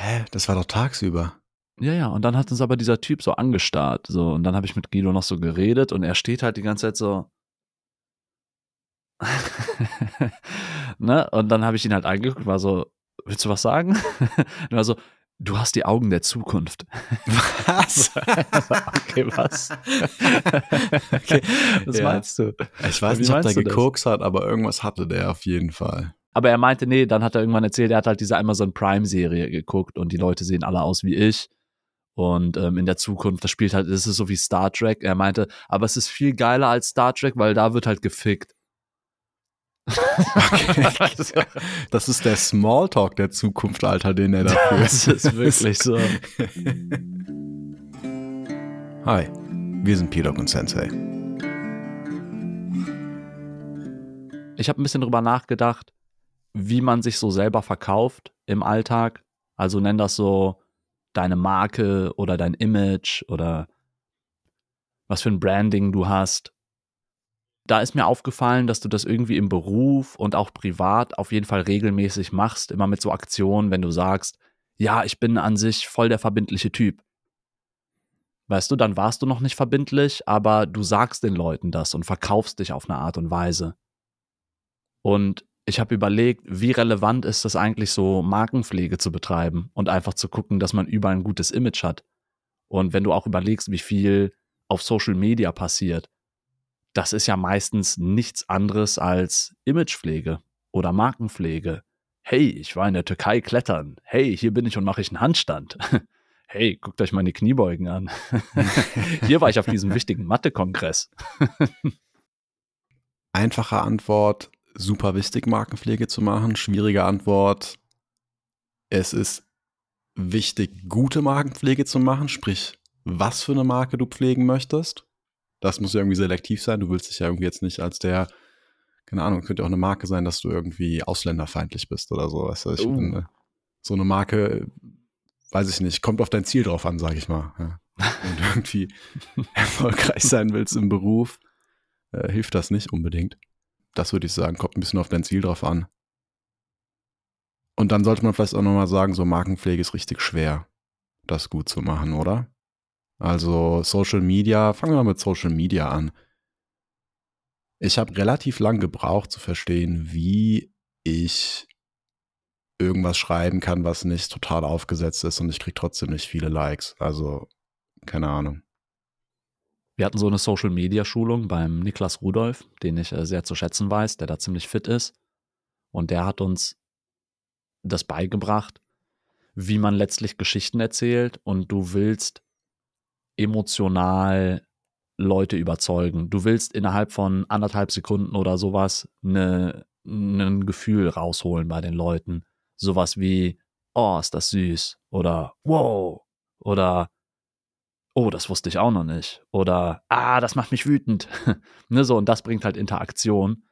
Hä? Das war doch tagsüber. Ja, ja, und dann hat uns aber dieser Typ so angestarrt, so, und dann habe ich mit Guido noch so geredet und er steht halt die ganze Zeit so. ne? Und dann habe ich ihn halt angeguckt, war so, willst du was sagen? und war so, du hast die Augen der Zukunft. Was? okay, was? okay, was Ja. meinst du? Ich weiß Wie nicht, ob der gekokst hat, aber irgendwas hatte der auf jeden Fall. Aber er meinte, nee, dann hat er irgendwann erzählt, er hat halt diese Amazon Prime-Serie geguckt und die Leute sehen alle aus wie ich. Und ähm, in der Zukunft, das spielt halt, das ist so wie Star Trek. Er meinte, aber es ist viel geiler als Star Trek, weil da wird halt gefickt. Okay. Das ist der Smalltalk der Zukunft, Alter, den er dafür das ist wirklich so. Hi, wir sind P-Dog und Sensei. Ich habe ein bisschen drüber nachgedacht, wie man sich so selber verkauft im Alltag. Also nenn das so deine Marke oder dein Image oder was für ein Branding du hast. Da ist mir aufgefallen, dass du das irgendwie im Beruf und auch privat auf jeden Fall regelmäßig machst, immer mit so Aktionen, wenn du sagst, ja, ich bin an sich voll der verbindliche Typ. Weißt du, dann warst du noch nicht verbindlich, aber du sagst den Leuten das und verkaufst dich auf eine Art und Weise. Und ich habe überlegt, wie relevant ist es eigentlich so, Markenpflege zu betreiben und einfach zu gucken, dass man überall ein gutes Image hat. Und wenn du auch überlegst, wie viel auf Social Media passiert, das ist ja meistens nichts anderes als Imagepflege oder Markenpflege. Hey, ich war in der Türkei klettern. Hey, hier bin ich und mache ich einen Handstand. Hey, guckt euch meine Kniebeugen an. hier war ich auf diesem wichtigen Mathe-Kongress. Einfache Antwort, super wichtig, Markenpflege zu machen. Schwierige Antwort, es ist wichtig, gute Markenpflege zu machen, sprich, was für eine Marke du pflegen möchtest. Das muss ja irgendwie selektiv sein. Du willst dich ja irgendwie jetzt nicht als der, keine Ahnung, könnte auch eine Marke sein, dass du irgendwie ausländerfeindlich bist oder so. Weißt du? Ich Oh. finde, so eine Marke, weiß ich nicht, kommt auf dein Ziel drauf an, sag ich mal. Ja. Wenn du irgendwie erfolgreich sein willst im Beruf, äh, hilft das nicht unbedingt. Das würde ich sagen, kommt ein bisschen auf dein Ziel drauf an. Und dann sollte man vielleicht auch nochmal sagen, so Markenpflege ist richtig schwer, das gut zu machen, oder? Also Social Media, fangen wir mal mit Social Media an. Ich habe relativ lang gebraucht zu verstehen, wie ich irgendwas schreiben kann, was nicht total aufgesetzt ist und ich kriege trotzdem nicht viele Likes. Also, keine Ahnung. Wir hatten so eine Social-Media-Schulung beim Niklas Rudolf, den ich äh, sehr zu schätzen weiß, der da ziemlich fit ist. Und der hat uns das beigebracht, wie man letztlich Geschichten erzählt und du willst emotional Leute überzeugen. Du willst innerhalb von anderthalb Sekunden oder sowas eine, ein Gefühl rausholen bei den Leuten. Sowas wie, oh, ist das süß oder wow oder oh, das wusste ich auch noch nicht. Oder, ah, das macht mich wütend. ne, so, und das bringt halt Interaktion.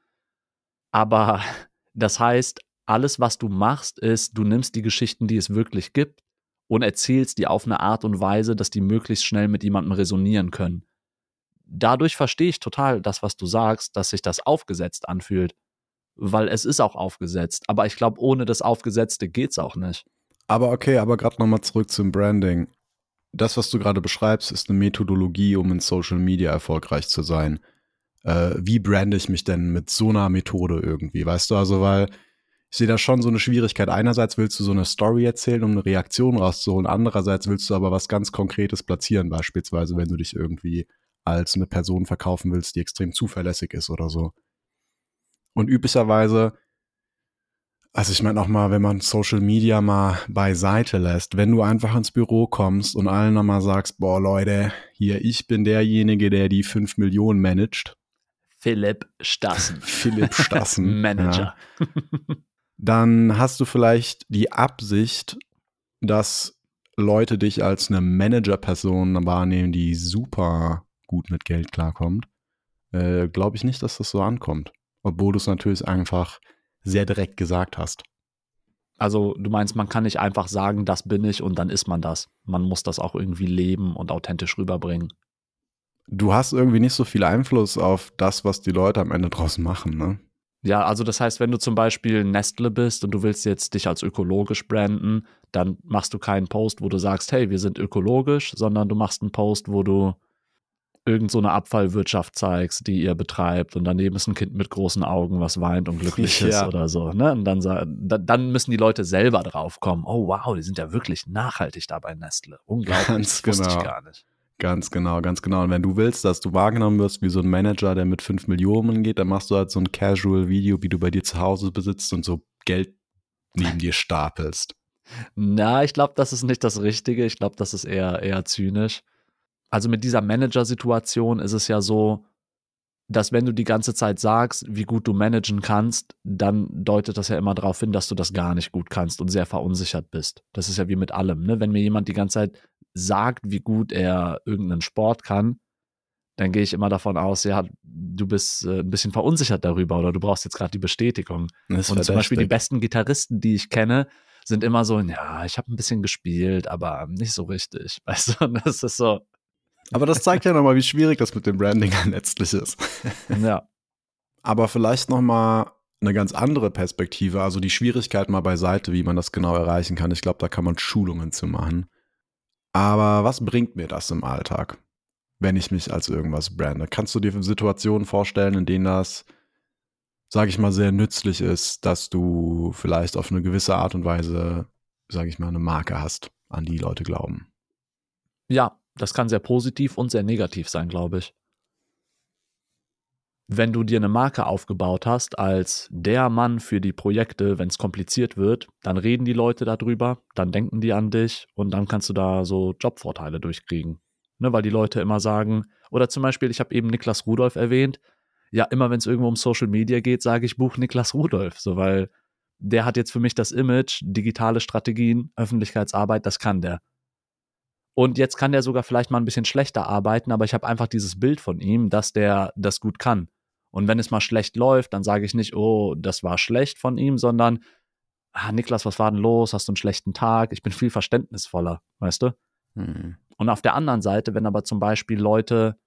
Aber das heißt, alles, was du machst, ist, du nimmst die Geschichten, die es wirklich gibt, und erzählst die auf eine Art und Weise, dass die möglichst schnell mit jemandem resonieren können. Dadurch verstehe ich total das, was du sagst, dass sich das aufgesetzt anfühlt. Weil es ist auch aufgesetzt. Aber ich glaube, ohne das Aufgesetzte geht's auch nicht. Aber okay, aber gerade nochmal zurück zum Branding. Das, was du gerade beschreibst, ist eine Methodologie, um in Social Media erfolgreich zu sein. Äh, wie brande ich mich denn mit so einer Methode irgendwie? Weißt du, also, weil ich sehe da schon so eine Schwierigkeit. Einerseits willst du so eine Story erzählen, um eine Reaktion rauszuholen. Andererseits willst du aber was ganz Konkretes platzieren, beispielsweise, wenn du dich irgendwie als eine Person verkaufen willst, die extrem zuverlässig ist oder so. Und üblicherweise also ich meine auch mal, wenn man Social Media mal beiseite lässt, wenn du einfach ins Büro kommst und allen nochmal sagst, boah Leute, hier, ich bin derjenige, der die 5 Millionen managt, Philipp Stassen. Philipp Stassen, Manager. Dann hast du vielleicht die Absicht, dass Leute dich als eine Managerperson wahrnehmen, die super gut mit Geld klarkommt. Äh, Glaube ich nicht, dass das so ankommt. Obwohl du es natürlich einfach sehr direkt gesagt hast. Also du meinst, man kann nicht einfach sagen, das bin ich und dann ist man das. Man muss das auch irgendwie leben und authentisch rüberbringen. Du hast irgendwie nicht so viel Einfluss auf das, was die Leute am Ende draus machen, ne? Ja, also das heißt, wenn du zum Beispiel Nestle bist und du willst jetzt dich als ökologisch branden, dann machst du keinen Post, wo du sagst, hey, wir sind ökologisch, sondern du machst einen Post, wo du irgend so eine Abfallwirtschaft zeigst, die ihr betreibt und daneben ist ein Kind mit großen Augen, was weint und glücklich ja. ist oder so. Ne? Und dann, dann müssen die Leute selber drauf kommen, oh wow, die sind ja wirklich nachhaltig da bei Nestle. Unglaublich, Ganz das wusste genau. ich gar nicht. Ganz genau, ganz genau. Und wenn du willst, dass du wahrgenommen wirst wie so ein Manager, der mit 5 Millionen geht, dann machst du halt so ein Casual-Video, wie du bei dir zu Hause besitzt und so Geld neben dir stapelst. Na, ich glaube, das ist nicht das Richtige. Ich glaube, das ist eher, eher zynisch. Also mit dieser Manager-Situation ist es ja so, dass wenn du die ganze Zeit sagst, wie gut du managen kannst, dann deutet das ja immer darauf hin, dass du das gar nicht gut kannst und sehr verunsichert bist. Das ist ja wie mit allem. Ne? Wenn mir jemand die ganze Zeit sagt, wie gut er irgendeinen Sport kann, dann gehe ich immer davon aus, ja, du bist äh, ein bisschen verunsichert darüber oder du brauchst jetzt gerade die Bestätigung. Und zum Beispiel die besten Gitarristen, die ich kenne, sind immer so, ja, ich habe ein bisschen gespielt, aber nicht so richtig. Weißt du, das ist so. Aber das zeigt ja nochmal, wie schwierig das mit dem Branding letztlich ist. Ja. Aber vielleicht nochmal eine ganz andere Perspektive, also die Schwierigkeit mal beiseite, wie man das genau erreichen kann. Ich glaube, da kann man Schulungen zu machen. Aber was bringt mir das im Alltag, wenn ich mich als irgendwas brande? Kannst du dir Situationen vorstellen, in denen das, sage ich mal, sehr nützlich ist, dass du vielleicht auf eine gewisse Art und Weise, sage ich mal, eine Marke hast, an die Leute glauben? Ja, das kann sehr positiv und sehr negativ sein, glaube ich. Wenn du dir eine Marke aufgebaut hast als der Mann für die Projekte, wenn es kompliziert wird, dann reden die Leute darüber, dann denken die an dich und dann kannst du da so Jobvorteile durchkriegen. Ne, weil die Leute immer sagen, oder zum Beispiel, ich habe eben Niklas Rudolf erwähnt, ja, immer wenn es irgendwo um Social Media geht, sage ich Buch Niklas Rudolf, so weil der hat jetzt für mich das Image, digitale Strategien, Öffentlichkeitsarbeit, das kann der. Und jetzt kann der sogar vielleicht mal ein bisschen schlechter arbeiten, aber ich habe einfach dieses Bild von ihm, dass der das gut kann. Und wenn es mal schlecht läuft, dann sage ich nicht, oh, das war schlecht von ihm, sondern, ah, Niklas, was war denn los? Hast du einen schlechten Tag? Ich bin viel verständnisvoller, weißt du? Hm. Und auf der anderen Seite, wenn aber zum Beispiel Leute,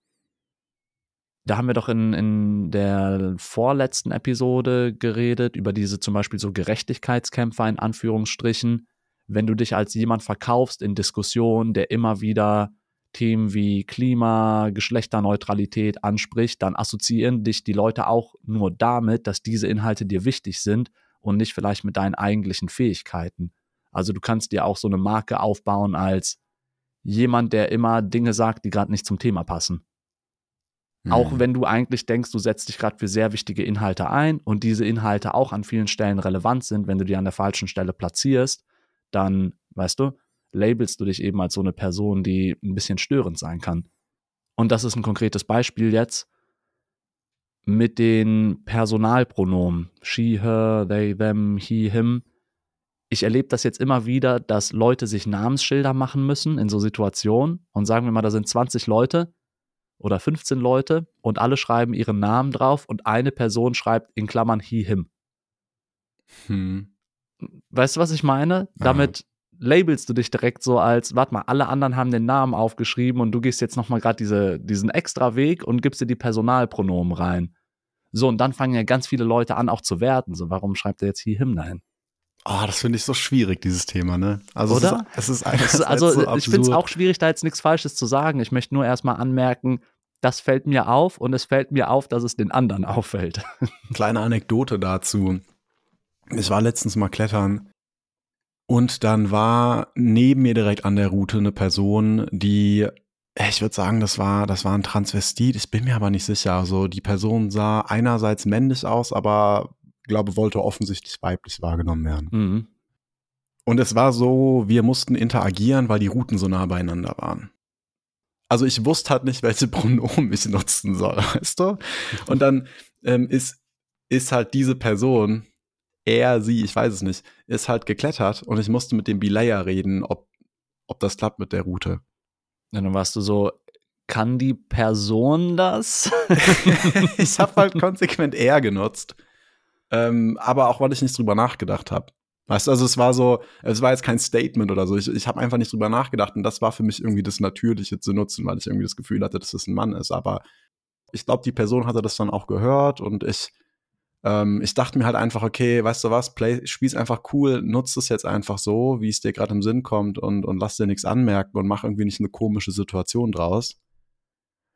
da haben wir doch in, in der vorletzten Episode geredet, über diese zum Beispiel so Gerechtigkeitskämpfer in Anführungsstrichen, wenn du dich als jemand verkaufst in Diskussionen, der immer wieder Themen wie Klima, Geschlechterneutralität anspricht, dann assoziieren dich die Leute auch nur damit, dass diese Inhalte dir wichtig sind und nicht vielleicht mit deinen eigentlichen Fähigkeiten. Also du kannst dir auch so eine Marke aufbauen als jemand, der immer Dinge sagt, die gerade nicht zum Thema passen. Mhm. Auch wenn du eigentlich denkst, du setzt dich gerade für sehr wichtige Inhalte ein und diese Inhalte auch an vielen Stellen relevant sind, wenn du die an der falschen Stelle platzierst, dann, weißt du, labelst du dich eben als so eine Person, die ein bisschen störend sein kann. Und das ist ein konkretes Beispiel jetzt mit den Personalpronomen. She, her, they, them, he, him. Ich erlebe das jetzt immer wieder, dass Leute sich Namensschilder machen müssen in so Situationen und sagen wir mal, da sind 20 Leute oder 15 Leute und alle schreiben ihren Namen drauf und eine Person schreibt in Klammern he, him. Hm. Weißt du, was ich meine? Damit labelst du dich direkt so als, warte mal, alle anderen haben den Namen aufgeschrieben und du gehst jetzt nochmal gerade diese, diesen extra Weg und gibst dir die Personalpronomen rein. So, und dann fangen ja ganz viele Leute an, auch zu werten. So, warum schreibt er jetzt hier him dahin? Oh, das finde ich so schwierig, dieses Thema, ne? Also Oder? Es ist, es ist also so ich finde es auch schwierig, da jetzt nichts Falsches zu sagen. Ich möchte nur erstmal anmerken, das fällt mir auf und es fällt mir auf, dass es den anderen auffällt. Kleine Anekdote dazu. Ich war letztens mal klettern und dann war neben mir direkt an der Route eine Person, die, ich würde sagen, das war, das war ein Transvestit. Ich bin mir aber nicht sicher. Also die Person sah einerseits männlich aus, aber glaube, wollte offensichtlich weiblich wahrgenommen werden. Mhm. Und es war so, wir mussten interagieren, weil die Routen so nah beieinander waren. Also ich wusste halt nicht, welche Pronomen ich nutzen soll, weißt du? Und dann ähm, ist, ist halt diese Person er, sie, ich weiß es nicht, ist halt geklettert und ich musste mit dem Belayer reden, ob, ob das klappt mit der Route. Und dann warst du so, kann die Person das? ich habe halt konsequent er genutzt. Ähm, aber auch, weil ich nicht drüber nachgedacht habe. Weißt du, also es war so, es war jetzt kein Statement oder so. Ich, ich habe einfach nicht drüber nachgedacht und das war für mich irgendwie das Natürliche zu nutzen, weil ich irgendwie das Gefühl hatte, dass es ein Mann ist. Aber ich glaube, die Person hatte das dann auch gehört und ich Ähm, ich dachte mir halt einfach, okay, weißt du was, play, spiel's einfach cool, nutzt es jetzt einfach so, wie es dir gerade im Sinn kommt und, und lass dir nichts anmerken und mach irgendwie nicht eine komische Situation draus.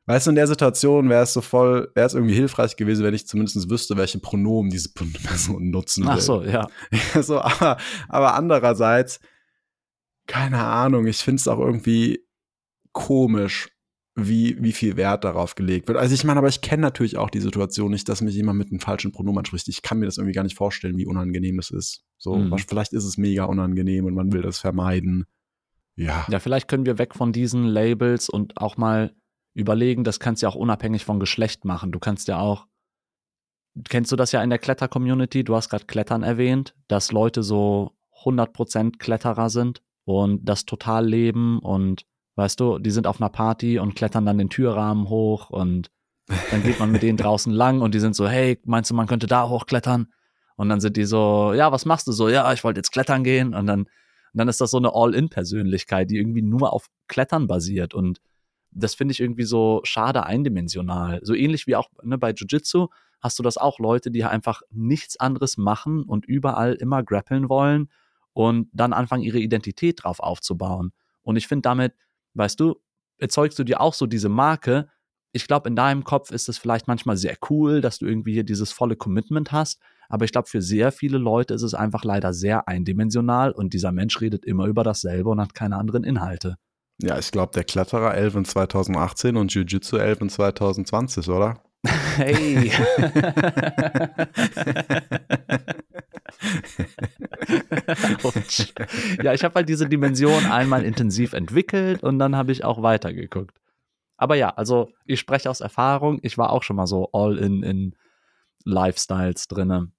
Weißt du, in der Situation wäre es so voll, wäre es irgendwie hilfreich gewesen, wenn ich zumindest wüsste, welche Pronomen diese Person nutzen will. Ach so, ja. so, aber, aber andererseits, keine Ahnung, ich finde es auch irgendwie komisch, wie, wie viel Wert darauf gelegt wird. Also ich meine, aber ich kenne natürlich auch die Situation nicht, dass mich jemand mit einem falschen Pronomen anspricht. Ich kann mir das irgendwie gar nicht vorstellen, wie unangenehm das ist. So, mhm. vielleicht ist es mega unangenehm und man will das vermeiden. Ja. Ja, vielleicht können wir weg von diesen Labels und auch mal überlegen, das kannst du ja auch unabhängig von Geschlecht machen. Du kannst ja auch, kennst du das ja in der Kletter-Community? Du hast gerade Klettern erwähnt, dass Leute so 100% Kletterer sind und das total leben und Weißt du, die sind auf einer Party und klettern dann den Türrahmen hoch und dann geht man mit denen draußen lang und die sind so, hey, meinst du, man könnte da hochklettern? Und dann sind die so, ja, was machst du so? Ja, ich wollte jetzt klettern gehen. Und dann, und dann ist das so eine All-In-Persönlichkeit, die irgendwie nur auf Klettern basiert. Und das finde ich irgendwie so schade eindimensional. So ähnlich wie auch ne, bei Jiu-Jitsu hast du das auch Leute, die einfach nichts anderes machen und überall immer grappeln wollen und dann anfangen, ihre Identität drauf aufzubauen. Und ich finde damit, weißt du, erzeugst du dir auch so diese Marke. Ich glaube, in deinem Kopf ist es vielleicht manchmal sehr cool, dass du irgendwie hier dieses volle Commitment hast. Aber ich glaube, für sehr viele Leute ist es einfach leider sehr eindimensional und dieser Mensch redet immer über dasselbe und hat keine anderen Inhalte. Ja, ich glaube, der Kletterer 11 in 2018 und Jiu-Jitsu 11 in 2020, oder? Hey. ja, ich habe halt diese Dimension einmal intensiv entwickelt und dann habe ich auch weitergeguckt. Aber ja, also ich spreche aus Erfahrung. Ich war auch schon mal so all in in Lifestyles drinne.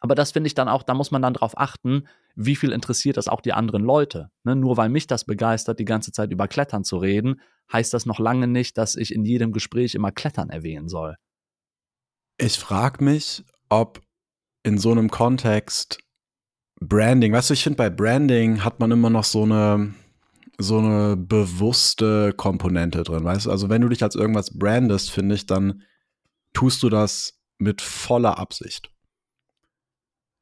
Aber das finde ich dann auch, da muss man dann drauf achten, wie viel interessiert das auch die anderen Leute. Ne? Nur weil mich das begeistert, die ganze Zeit über Klettern zu reden, heißt das noch lange nicht, dass ich in jedem Gespräch immer Klettern erwähnen soll. Ich frage mich, ob in so einem Kontext Branding, weißt du, ich finde bei Branding hat man immer noch so eine so eine bewusste Komponente drin, weißt du? Also wenn du dich als irgendwas brandest, finde ich, dann tust du das mit voller Absicht.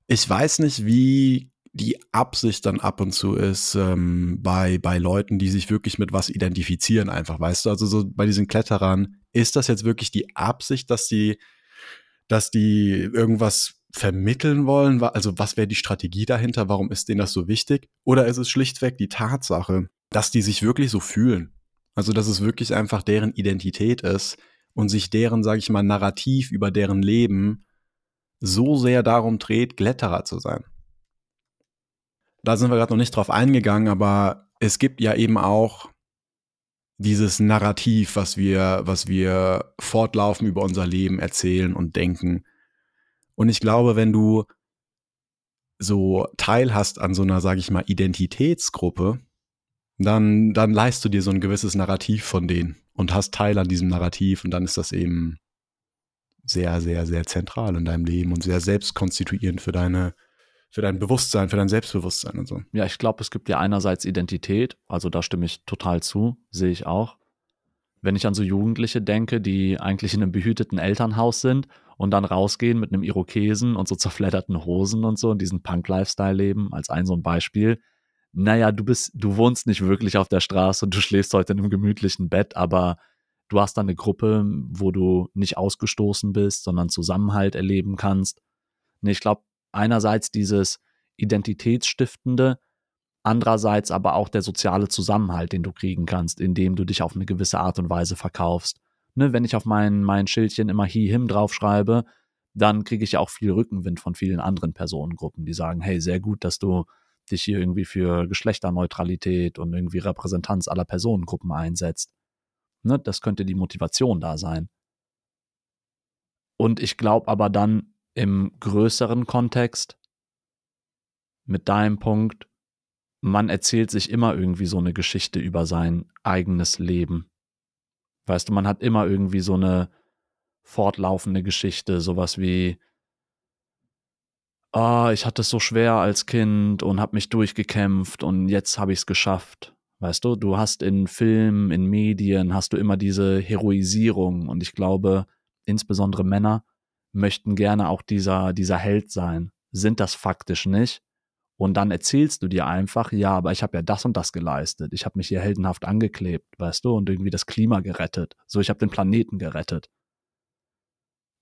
Ich weiß nicht, wie die Absicht dann ab und zu ist ähm, bei, bei Leuten, die sich wirklich mit was identifizieren, einfach, weißt du? Also so bei diesen Kletterern, ist das jetzt wirklich die Absicht, dass die, dass die irgendwas vermitteln wollen? Also was wäre die Strategie dahinter? Warum ist denen das so wichtig? Oder ist es schlichtweg die Tatsache, dass die sich wirklich so fühlen? Also dass es wirklich einfach deren Identität ist und sich deren, sage ich mal, Narrativ über deren Leben so sehr darum dreht, Kletterer zu sein. Da sind wir gerade noch nicht drauf eingegangen, aber es gibt ja eben auch dieses Narrativ, was wir, was wir fortlaufen über unser Leben erzählen und denken. Und ich glaube, wenn du so Teil hast an so einer, sage ich mal, Identitätsgruppe, dann, dann leist du dir so ein gewisses Narrativ von denen und hast Teil an diesem Narrativ und dann ist das eben sehr, sehr, sehr zentral in deinem Leben und sehr selbstkonstituierend für deine, für dein Bewusstsein, für dein Selbstbewusstsein und so. Ja, ich glaube, es gibt ja einerseits Identität, also da stimme ich total zu, sehe ich auch. Wenn ich an so Jugendliche denke, die eigentlich in einem behüteten Elternhaus sind und dann rausgehen mit einem Irokesen und so zerfledderten Hosen und so und diesen Punk-Lifestyle leben, als ein so ein Beispiel. Naja, du bist, du wohnst nicht wirklich auf der Straße und du schläfst heute in einem gemütlichen Bett, aber du hast dann eine Gruppe, wo du nicht ausgestoßen bist, sondern Zusammenhalt erleben kannst. Nee, ich glaube, einerseits dieses Identitätsstiftende, andererseits aber auch der soziale Zusammenhalt, den du kriegen kannst, indem du dich auf eine gewisse Art und Weise verkaufst ne, wenn ich auf mein, mein Schildchen immer He, Him draufschreibe, dann kriege ich ja auch viel Rückenwind von vielen anderen Personengruppen, die sagen, hey, sehr gut, dass du dich hier irgendwie für Geschlechterneutralität und irgendwie Repräsentanz aller Personengruppen einsetzt. Ne, das könnte die Motivation da sein. Und ich glaube aber dann im größeren Kontext mit deinem Punkt, man erzählt sich immer irgendwie so eine Geschichte über sein eigenes Leben. Weißt du, man hat immer irgendwie so eine fortlaufende Geschichte, sowas wie, ah, ich hatte es so schwer als Kind und habe mich durchgekämpft und jetzt habe ich es geschafft. Weißt du, du hast in Filmen, in Medien, hast du immer diese Heroisierung und ich glaube, insbesondere Männer möchten gerne auch dieser, dieser Held sein, sind das faktisch nicht. Und dann erzählst du dir einfach, ja, aber ich habe ja das und das geleistet. Ich habe mich hier heldenhaft angeklebt, weißt du, und irgendwie das Klima gerettet. So, ich habe den Planeten gerettet.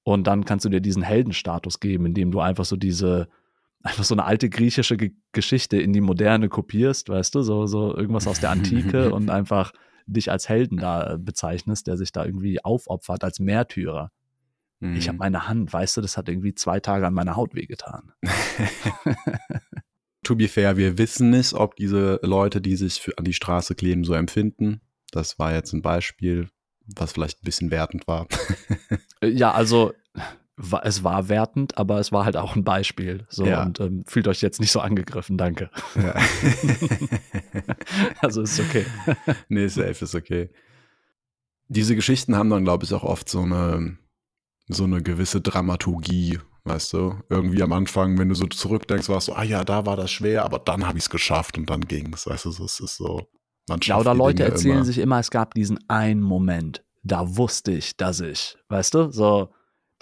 Und dann kannst du dir diesen Heldenstatus geben, indem du einfach so diese, einfach so eine alte griechische G Geschichte in die moderne kopierst, weißt du, so, so irgendwas aus der Antike und einfach dich als Helden da bezeichnest, der sich da irgendwie aufopfert als Märtyrer. Mhm. Ich habe meine Hand, weißt du, das hat irgendwie zwei Tage an meiner Haut wehgetan. to be fair, wir wissen nicht, ob diese Leute, die sich für, an die Straße kleben, so empfinden. Das war jetzt ein Beispiel was vielleicht ein bisschen wertend war. Äh, ja, also es war wertend, aber es war halt auch ein Beispiel. So ja. und ähm, fühlt euch jetzt nicht so angegriffen, danke. Ja. also ist okay. nee, safe ist okay. Diese Geschichten haben dann, glaube ich, auch oft so eine, so eine gewisse Dramaturgie, weißt du? Irgendwie am Anfang, wenn du so zurückdenkst, warst du, ah ja, da war das schwer, aber dann habe ich es geschafft und dann ging es, weißt du, es ist so. Man ja, oder Leute Dinge erzählen immer. sich immer, es gab diesen einen Moment, da wusste ich, dass ich, weißt du, so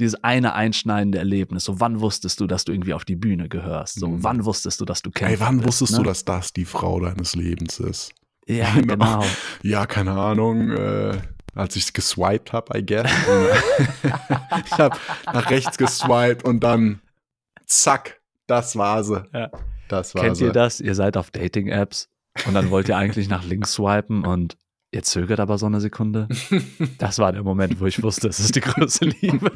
dieses eine einschneidende Erlebnis. So, wann wusstest du, dass du irgendwie auf die Bühne gehörst? So, mhm. wann wusstest du, dass du kennst? Ey, wann bist, wusstest ne? du, dass das die Frau deines Lebens ist? Ja, genau. genau. Ja, keine Ahnung. Äh, als ich geswiped habe, I guess. ich habe nach rechts geswiped und dann zack, das war sie. Ja. Das war Kennt sie. ihr das? Ihr seid auf Dating-Apps und dann wollt ihr eigentlich nach links swipen und ihr zögert aber so eine Sekunde. Das war der Moment, wo ich wusste, es ist die größte Liebe.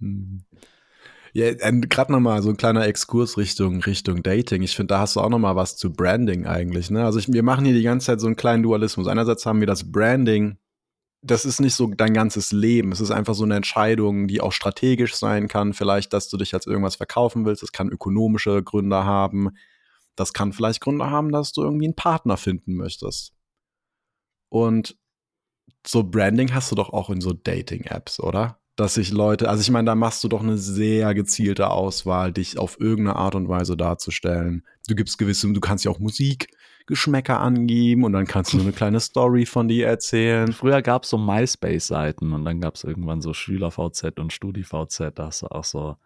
Ja, gerade nochmal so ein kleiner Exkurs Richtung, Richtung Dating. Ich finde, da hast du auch nochmal was zu Branding eigentlich. Ne? Also ich, wir machen hier die ganze Zeit so einen kleinen Dualismus. Einerseits haben wir das Branding das ist nicht so dein ganzes Leben. Es ist einfach so eine Entscheidung, die auch strategisch sein kann. Vielleicht, dass du dich als irgendwas verkaufen willst. Das kann ökonomische Gründe haben. Das kann vielleicht Gründe haben, dass du irgendwie einen Partner finden möchtest. Und so Branding hast du doch auch in so Dating-Apps, oder? Dass sich Leute, also ich meine, da machst du doch eine sehr gezielte Auswahl, dich auf irgendeine Art und Weise darzustellen. Du gibst gewisse, du kannst ja auch Musik Geschmäcker angeben und dann kannst du so eine kleine Story von dir erzählen. Früher gab es so MySpace-Seiten und dann gab es irgendwann so SchülerVZ und StudiVZ, da hast du auch so.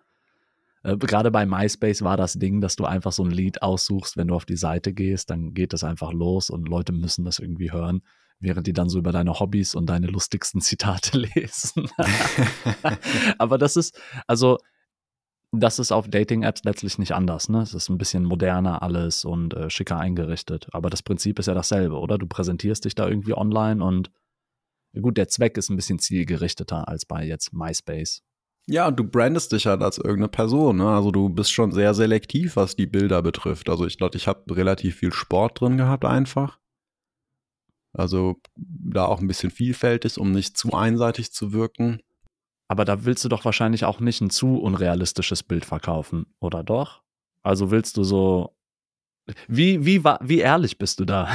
Äh, Gerade bei MySpace war das Ding, dass du einfach so ein Lied aussuchst, wenn du auf die Seite gehst, dann geht das einfach los und Leute müssen das irgendwie hören, während die dann so über deine Hobbys und deine lustigsten Zitate lesen. Aber das ist, also das ist auf Dating-Apps letztlich nicht anders. Ne? Es ist ein bisschen moderner alles und äh, schicker eingerichtet. Aber das Prinzip ist ja dasselbe, oder? Du präsentierst dich da irgendwie online und gut, der Zweck ist ein bisschen zielgerichteter als bei jetzt MySpace. Ja, und du brandest dich halt als irgendeine Person. Ne? Also du bist schon sehr selektiv, was die Bilder betrifft. Also ich glaube, ich habe relativ viel Sport drin gehabt einfach. Also da auch ein bisschen vielfältig, um nicht zu einseitig zu wirken. Aber da willst du doch wahrscheinlich auch nicht ein zu unrealistisches Bild verkaufen, oder doch? Also willst du so. Wie, wie, wie ehrlich bist du da?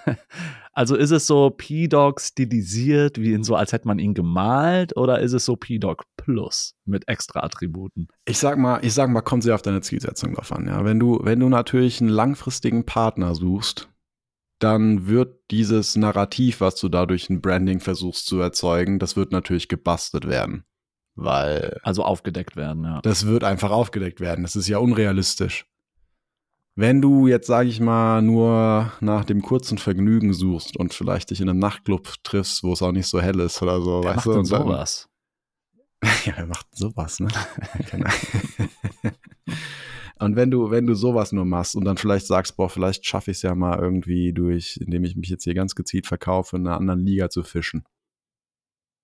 also ist es so P-Dog stilisiert, wie in so, als hätte man ihn gemalt, oder ist es so P-Dog Plus mit extra Attributen? Ich sag mal, ich sag mal, kommt sehr auf deine Zielsetzung drauf an. Ja, wenn du, wenn du natürlich einen langfristigen Partner suchst, dann wird dieses Narrativ, was du dadurch ein Branding versuchst zu erzeugen, das wird natürlich gebastelt werden. Weil. Also aufgedeckt werden, ja. Das wird einfach aufgedeckt werden. Das ist ja unrealistisch. Wenn du jetzt, sag ich mal, nur nach dem kurzen Vergnügen suchst und vielleicht dich in einem Nachtclub triffst, wo es auch nicht so hell ist oder so, Wer weißt macht du? Denn sowas? ja, wer macht sowas, ne? Und wenn du, wenn du sowas nur machst und dann vielleicht sagst, boah, vielleicht schaffe ich es ja mal irgendwie durch, indem ich mich jetzt hier ganz gezielt verkaufe, in einer anderen Liga zu fischen.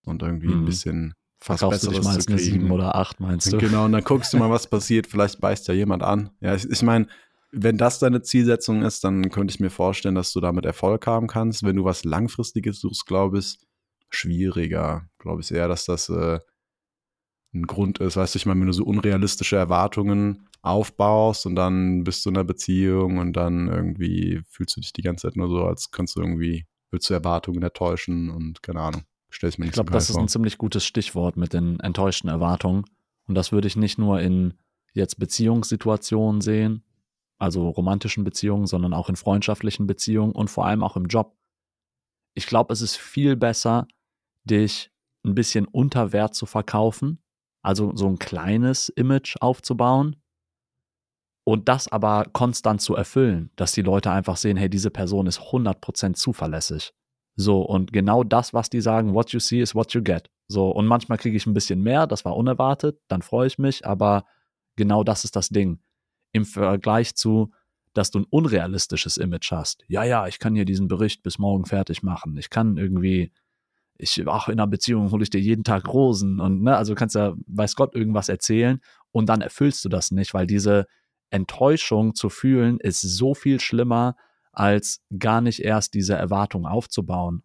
Und irgendwie mhm. ein bisschen Verkaufst du dich mal als eine 7 oder 8, meinst du? Genau, und dann guckst du mal, was passiert. Vielleicht beißt ja jemand an. Ja, ich, ich meine, wenn das deine Zielsetzung ist, dann könnte ich mir vorstellen, dass du damit Erfolg haben kannst. Wenn du was Langfristiges suchst, glaube ich, schwieriger. Glaube ich eher, dass das äh, ein Grund ist. Weißt du, ich meine, wenn du so unrealistische Erwartungen aufbaust und dann bist du in einer Beziehung und dann irgendwie fühlst du dich die ganze Zeit nur so, als kannst du irgendwie, willst du Erwartungen enttäuschen und keine Ahnung. Stell ich mir nicht Ich glaube, so das ist ein ziemlich gutes Stichwort mit den enttäuschten Erwartungen. Und das würde ich nicht nur in jetzt Beziehungssituationen sehen, also romantischen Beziehungen, sondern auch in freundschaftlichen Beziehungen und vor allem auch im Job. ich glaube, es ist viel besser, dich ein bisschen unter Wert zu verkaufen, also so ein kleines Image aufzubauen und das aber konstant zu erfüllen, dass die Leute einfach sehen, hey, diese Person ist 100% zuverlässig. So, und genau das, was die sagen, what you see is what you get. So, und manchmal kriege ich ein bisschen mehr, das war unerwartet, dann freue ich mich, aber genau das ist das Ding. Im Vergleich zu, dass du ein unrealistisches Image hast. Ja, ja, ich kann hier diesen Bericht bis morgen fertig machen. Ich kann irgendwie, ich, ach, in einer Beziehung hole ich dir jeden Tag Rosen und, ne, also kannst ja, weiß Gott, irgendwas erzählen und dann erfüllst du das nicht, weil diese Enttäuschung zu fühlen ist so viel schlimmer, als gar nicht erst diese Erwartung aufzubauen.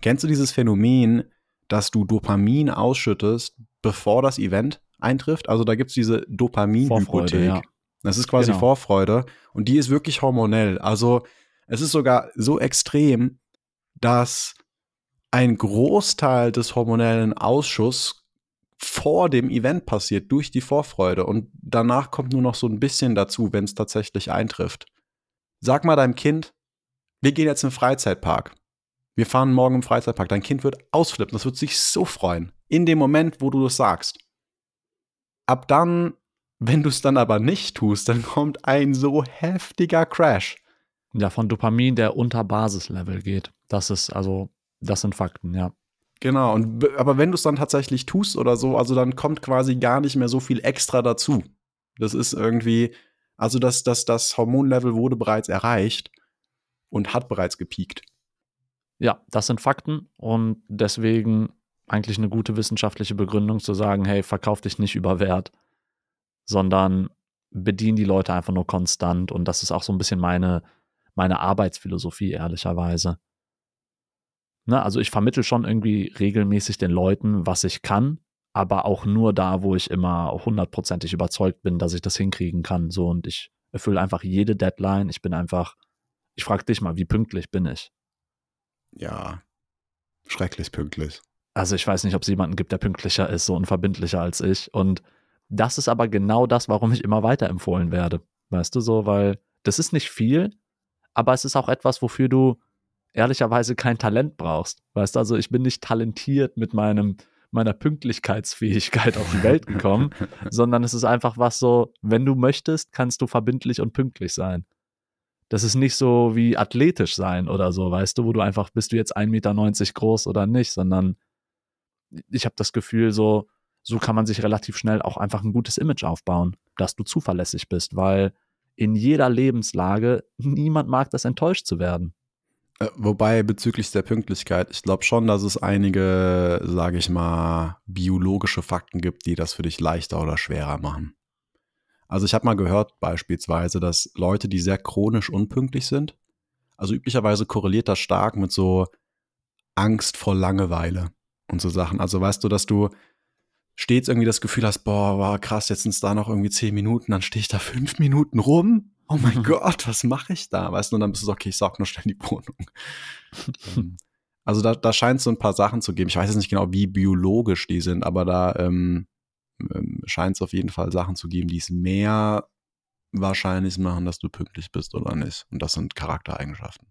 Kennst du dieses Phänomen, dass du Dopamin ausschüttest, bevor das Event eintrifft? Also da gibt es diese Dopaminhypothek. Ja. Das ist quasi genau. Vorfreude und die ist wirklich hormonell. Also es ist sogar so extrem, dass ein Großteil des hormonellen Ausschusses vor dem Event passiert, durch die Vorfreude. Und danach kommt nur noch so ein bisschen dazu, wenn es tatsächlich eintrifft. Sag mal deinem Kind, wir gehen jetzt in den Freizeitpark. Wir fahren morgen im Freizeitpark. Dein Kind wird ausflippen. Das wird sich so freuen. In dem Moment, wo du das sagst. Ab dann wenn du es dann aber nicht tust, dann kommt ein so heftiger Crash. Ja, von Dopamin, der unter Basislevel geht. Das ist also, das sind Fakten, ja. Genau, und, aber wenn du es dann tatsächlich tust oder so, also dann kommt quasi gar nicht mehr so viel extra dazu. Das ist irgendwie, also das, das, das Hormonlevel wurde bereits erreicht und hat bereits gepiekt. Ja, das sind Fakten und deswegen eigentlich eine gute wissenschaftliche Begründung zu sagen, hey, verkauf dich nicht über Wert sondern bedienen die Leute einfach nur konstant. Und das ist auch so ein bisschen meine, meine Arbeitsphilosophie, ehrlicherweise. Ne, also ich vermittel schon irgendwie regelmäßig den Leuten, was ich kann, aber auch nur da, wo ich immer hundertprozentig überzeugt bin, dass ich das hinkriegen kann. So und ich erfülle einfach jede Deadline. Ich bin einfach, ich frage dich mal, wie pünktlich bin ich? Ja, schrecklich pünktlich. Also ich weiß nicht, ob es jemanden gibt, der pünktlicher ist, so unverbindlicher als ich. Und das ist aber genau das, warum ich immer weiterempfohlen werde. Weißt du so, weil das ist nicht viel, aber es ist auch etwas, wofür du ehrlicherweise kein Talent brauchst. Weißt du, also ich bin nicht talentiert mit meinem meiner Pünktlichkeitsfähigkeit auf die Welt gekommen, sondern es ist einfach was so, wenn du möchtest, kannst du verbindlich und pünktlich sein. Das ist nicht so wie athletisch sein oder so, weißt du, wo du einfach, bist du jetzt 1,90 Meter groß oder nicht, sondern ich habe das Gefühl so, so kann man sich relativ schnell auch einfach ein gutes Image aufbauen, dass du zuverlässig bist, weil in jeder Lebenslage niemand mag das enttäuscht zu werden. Äh, wobei bezüglich der Pünktlichkeit, ich glaube schon, dass es einige, sage ich mal, biologische Fakten gibt, die das für dich leichter oder schwerer machen. Also ich habe mal gehört beispielsweise, dass Leute, die sehr chronisch unpünktlich sind, also üblicherweise korreliert das stark mit so Angst vor Langeweile und so Sachen. Also weißt du, dass du stets irgendwie das Gefühl hast, boah, war krass, jetzt sind es da noch irgendwie zehn Minuten, dann stehe ich da fünf Minuten rum. Oh mein mhm. Gott, was mache ich da? Weißt du, und dann bist du so, okay, ich saug nur schnell die Wohnung. Ähm, also da, da scheint es so ein paar Sachen zu geben. Ich weiß jetzt nicht genau, wie biologisch die sind, aber da ähm, ähm, scheint es auf jeden Fall Sachen zu geben, die es mehr wahrscheinlich machen, dass du pünktlich bist oder nicht. Und das sind Charaktereigenschaften.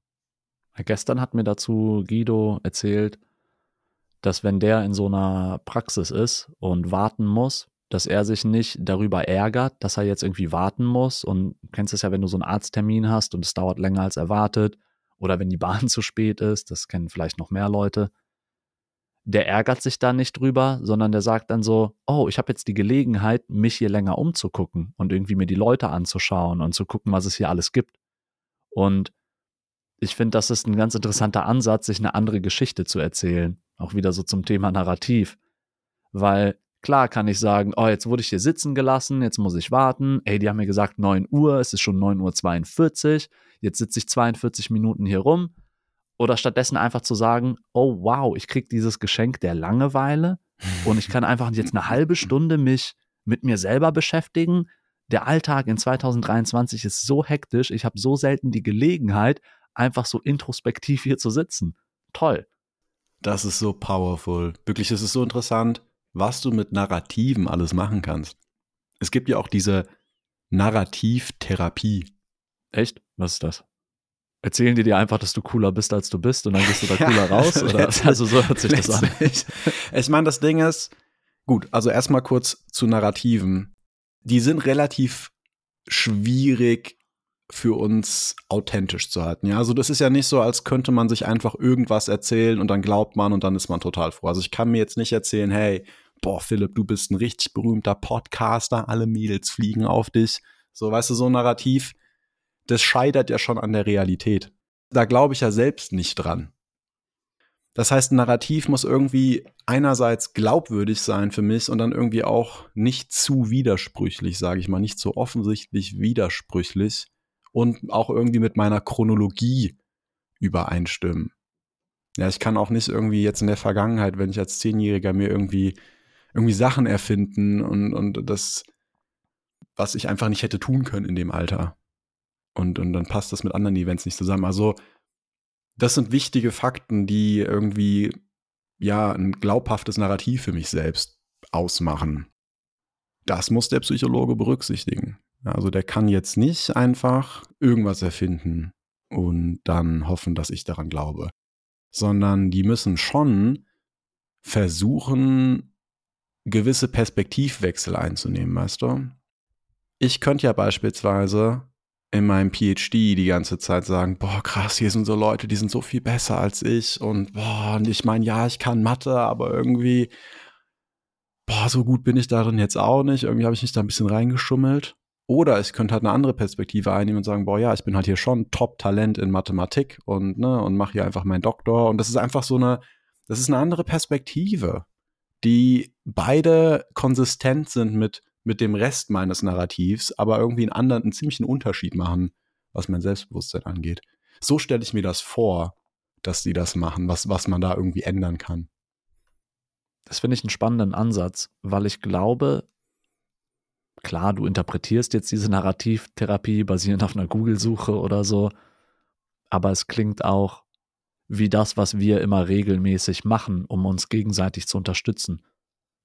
Gestern hat mir dazu Guido erzählt, dass wenn der in so einer Praxis ist und warten muss, dass er sich nicht darüber ärgert, dass er jetzt irgendwie warten muss. Und du kennst es ja, wenn du so einen Arzttermin hast und es dauert länger als erwartet oder wenn die Bahn zu spät ist, das kennen vielleicht noch mehr Leute. Der ärgert sich da nicht drüber, sondern der sagt dann so, oh, ich habe jetzt die Gelegenheit, mich hier länger umzugucken und irgendwie mir die Leute anzuschauen und zu gucken, was es hier alles gibt. Und ich finde, das ist ein ganz interessanter Ansatz, sich eine andere Geschichte zu erzählen. Auch wieder so zum Thema Narrativ. Weil klar kann ich sagen, oh, jetzt wurde ich hier sitzen gelassen, jetzt muss ich warten. Ey, die haben mir gesagt 9 Uhr, es ist schon 9.42 Uhr, jetzt sitze ich 42 Minuten hier rum. Oder stattdessen einfach zu sagen, oh wow, ich krieg dieses Geschenk der Langeweile und ich kann einfach jetzt eine halbe Stunde mich mit mir selber beschäftigen. Der Alltag in 2023 ist so hektisch, ich habe so selten die Gelegenheit, einfach so introspektiv hier zu sitzen. Toll. Das ist so powerful. Wirklich, es ist so interessant, was du mit Narrativen alles machen kannst. Es gibt ja auch diese Narrativtherapie. Echt? Was ist das? Erzählen die dir einfach, dass du cooler bist, als du bist und dann gehst du da cooler ja, raus? Oder? Also so hört sich das an. Ich meine, das Ding ist, gut, also erstmal kurz zu Narrativen. Die sind relativ schwierig für uns authentisch zu halten. Ja, also das ist ja nicht so, als könnte man sich einfach irgendwas erzählen und dann glaubt man und dann ist man total froh. Also ich kann mir jetzt nicht erzählen, hey, boah, Philipp, du bist ein richtig berühmter Podcaster, alle Mädels fliegen auf dich. So, weißt du, so ein Narrativ, das scheitert ja schon an der Realität. Da glaube ich ja selbst nicht dran. Das heißt, ein Narrativ muss irgendwie einerseits glaubwürdig sein für mich und dann irgendwie auch nicht zu widersprüchlich, sage ich mal, nicht so offensichtlich widersprüchlich und auch irgendwie mit meiner Chronologie übereinstimmen. Ja, ich kann auch nicht irgendwie jetzt in der Vergangenheit, wenn ich als Zehnjähriger mir irgendwie irgendwie Sachen erfinden und, und das, was ich einfach nicht hätte tun können in dem Alter. Und, und dann passt das mit anderen Events nicht zusammen. Also, das sind wichtige Fakten, die irgendwie, ja, ein glaubhaftes Narrativ für mich selbst ausmachen. Das muss der Psychologe berücksichtigen. Also, der kann jetzt nicht einfach irgendwas erfinden und dann hoffen, dass ich daran glaube, sondern die müssen schon versuchen, gewisse Perspektivwechsel einzunehmen, weißt du? Ich könnte ja beispielsweise in meinem PhD die ganze Zeit sagen, boah, krass, hier sind so Leute, die sind so viel besser als ich und boah, und ich meine, ja, ich kann Mathe, aber irgendwie, boah, so gut bin ich darin jetzt auch nicht. Irgendwie habe ich mich da ein bisschen reingeschummelt. Oder ich könnte halt eine andere Perspektive einnehmen und sagen, boah, ja, ich bin halt hier schon Top-Talent in Mathematik und, ne, und mache hier einfach meinen Doktor. Und das ist einfach so eine, das ist eine andere Perspektive, die beide konsistent sind mit mit dem Rest meines Narrativs, aber irgendwie einen anderen, einen ziemlichen Unterschied machen, was mein Selbstbewusstsein angeht. So stelle ich mir das vor, dass die das machen, was, was man da irgendwie ändern kann. Das finde ich einen spannenden Ansatz, weil ich glaube, klar, du interpretierst jetzt diese Narrativtherapie basierend auf einer Google-Suche oder so, aber es klingt auch wie das, was wir immer regelmäßig machen, um uns gegenseitig zu unterstützen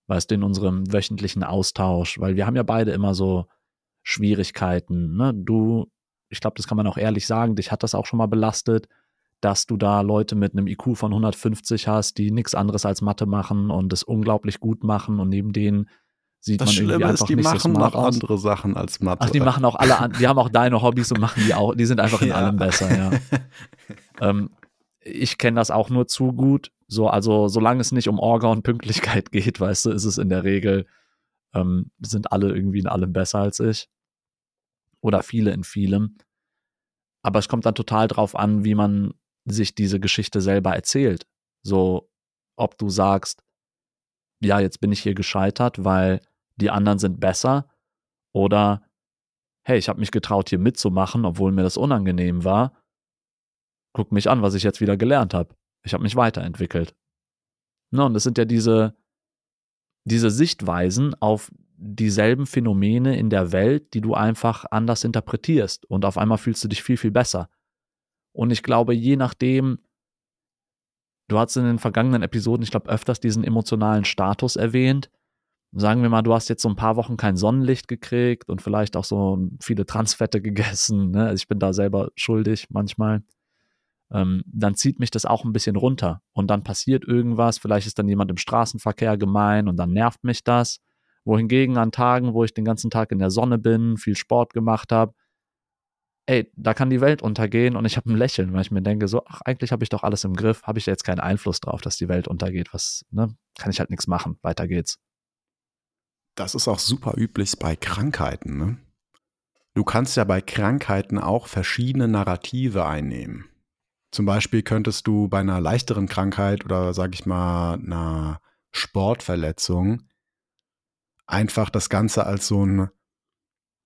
weißt du, in unserem wöchentlichen Austausch, weil wir haben ja beide immer so Schwierigkeiten. Ne? Du, ich glaube, das kann man auch ehrlich sagen, dich hat das auch schon mal belastet, dass du da Leute mit einem IQ von 150 hast, die nichts anderes als Mathe machen und es unglaublich gut machen und neben denen sieht das man Schlimme irgendwie einfach ist, die nicht machen so noch aus. andere Sachen als Mathe. Ach, die machen auch alle, die haben auch deine Hobbys und machen die auch, die sind einfach in Ja. allem besser, ja. ähm, ich kenne das auch nur zu gut. So, also solange es nicht um Orga und Pünktlichkeit geht, weißt du, ist es in der Regel, ähm, sind alle irgendwie in allem besser als ich. Oder viele in vielem. Aber es kommt dann total drauf an, wie man sich diese Geschichte selber erzählt. So, ob du sagst, ja, jetzt bin ich hier gescheitert, weil die anderen sind besser. Oder, hey, ich habe mich getraut, hier mitzumachen, obwohl mir das unangenehm war guck mich an, was ich jetzt wieder gelernt habe. Ich habe mich weiterentwickelt. Ne, und es sind ja diese, diese Sichtweisen auf dieselben Phänomene in der Welt, die du einfach anders interpretierst. Und auf einmal fühlst du dich viel, viel besser. Und ich glaube, je nachdem, du hast in den vergangenen Episoden, ich glaube, öfters diesen emotionalen Status erwähnt. Sagen wir mal, du hast jetzt so ein paar Wochen kein Sonnenlicht gekriegt und vielleicht auch so viele Transfette gegessen. Ne? Also ich bin da selber schuldig manchmal ähm, dann zieht mich das auch ein bisschen runter. Und dann passiert irgendwas, vielleicht ist dann jemand im Straßenverkehr gemein und dann nervt mich das. Wohingegen an Tagen, wo ich den ganzen Tag in der Sonne bin, viel Sport gemacht habe, ey, da kann die Welt untergehen und ich habe ein Lächeln, weil ich mir denke, so, ach, eigentlich habe ich doch alles im Griff, habe ich jetzt keinen Einfluss drauf, dass die Welt untergeht, was, ne, kann ich halt nichts machen, weiter geht's. Das ist auch super üblich bei Krankheiten. Ne? Du kannst ja bei Krankheiten auch verschiedene Narrative einnehmen. Zum Beispiel könntest du bei einer leichteren Krankheit oder sag ich mal einer Sportverletzung einfach das Ganze als so ein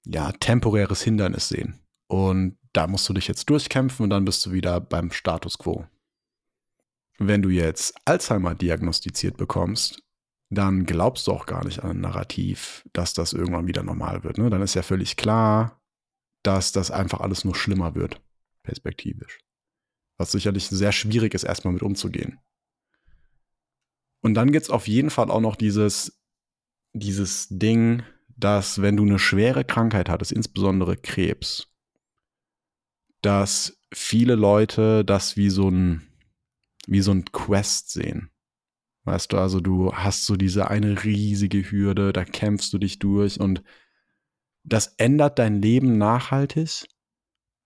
ja, temporäres Hindernis sehen. Und da musst du dich jetzt durchkämpfen und dann bist du wieder beim Status quo. Wenn du jetzt Alzheimer diagnostiziert bekommst, dann glaubst du auch gar nicht an ein Narrativ, dass das irgendwann wieder normal wird. Ne? Dann ist ja völlig klar, dass das einfach alles nur schlimmer wird, perspektivisch. Was sicherlich sehr schwierig ist, erstmal mit umzugehen. Und dann gibt es auf jeden Fall auch noch dieses, dieses Ding, dass wenn du eine schwere Krankheit hattest, insbesondere Krebs, dass viele Leute das wie so ein, wie so ein Quest sehen. Weißt du, also du hast so diese eine riesige Hürde, da kämpfst du dich durch und das ändert dein Leben nachhaltig,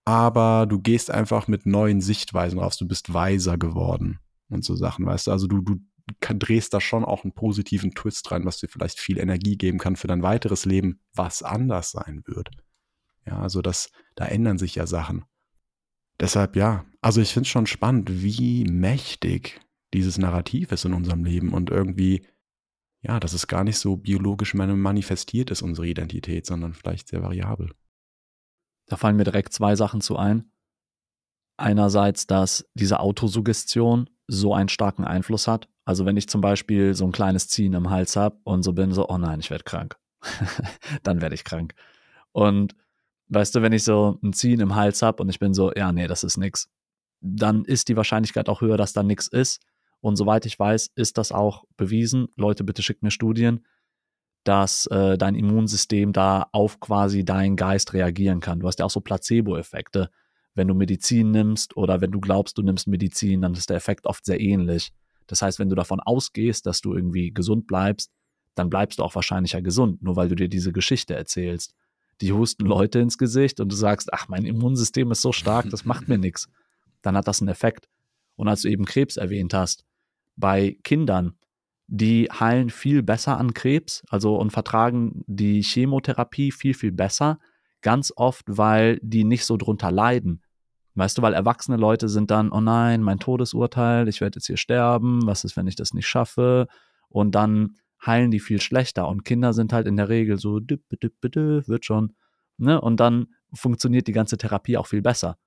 aber du gehst einfach mit neuen Sichtweisen raus, du bist weiser geworden und so Sachen, weißt du, also du, du drehst da schon auch einen positiven Twist rein, was dir vielleicht viel Energie geben kann für dein weiteres Leben, was anders sein wird. Ja, also das, da ändern sich ja Sachen. Deshalb ja, also ich finde es schon spannend, wie mächtig dieses Narrativ ist in unserem Leben und irgendwie, ja, dass es gar nicht so biologisch manifestiert ist, unsere Identität, sondern vielleicht sehr variabel. Da fallen mir direkt zwei Sachen zu ein. Einerseits, dass diese Autosuggestion so einen starken Einfluss hat. Also wenn ich zum Beispiel so ein kleines Ziehen im Hals habe und so bin, so, oh nein, ich werde krank. dann werde ich krank. Und weißt du, wenn ich so ein Ziehen im Hals habe und ich bin so, ja, nee, das ist nix, dann ist die Wahrscheinlichkeit auch höher, dass da nix ist. Und soweit ich weiß, ist das auch bewiesen. Leute, bitte schickt mir Studien, dass äh, dein Immunsystem da auf quasi deinen Geist reagieren kann. Du hast ja auch so Placebo-Effekte. Wenn du Medizin nimmst oder wenn du glaubst, du nimmst Medizin, dann ist der Effekt oft sehr ähnlich. Das heißt, wenn du davon ausgehst, dass du irgendwie gesund bleibst, dann bleibst du auch wahrscheinlicher gesund, nur weil du dir diese Geschichte erzählst. Die husten Leute ins Gesicht und du sagst, ach, mein Immunsystem ist so stark, das macht mir nichts. Dann hat das einen Effekt. Und als du eben Krebs erwähnt hast, bei Kindern, die heilen viel besser an Krebs, also und vertragen die Chemotherapie viel, viel besser, ganz oft, weil die nicht so drunter leiden. Weißt du, weil erwachsene Leute sind dann, oh nein, mein Todesurteil, ich werde jetzt hier sterben, was ist, wenn ich das nicht schaffe? Und dann heilen die viel schlechter. Und Kinder sind halt in der Regel so, düpp, düpp, düpp, wird schon. Ne? Und dann funktioniert die ganze Therapie auch viel besser.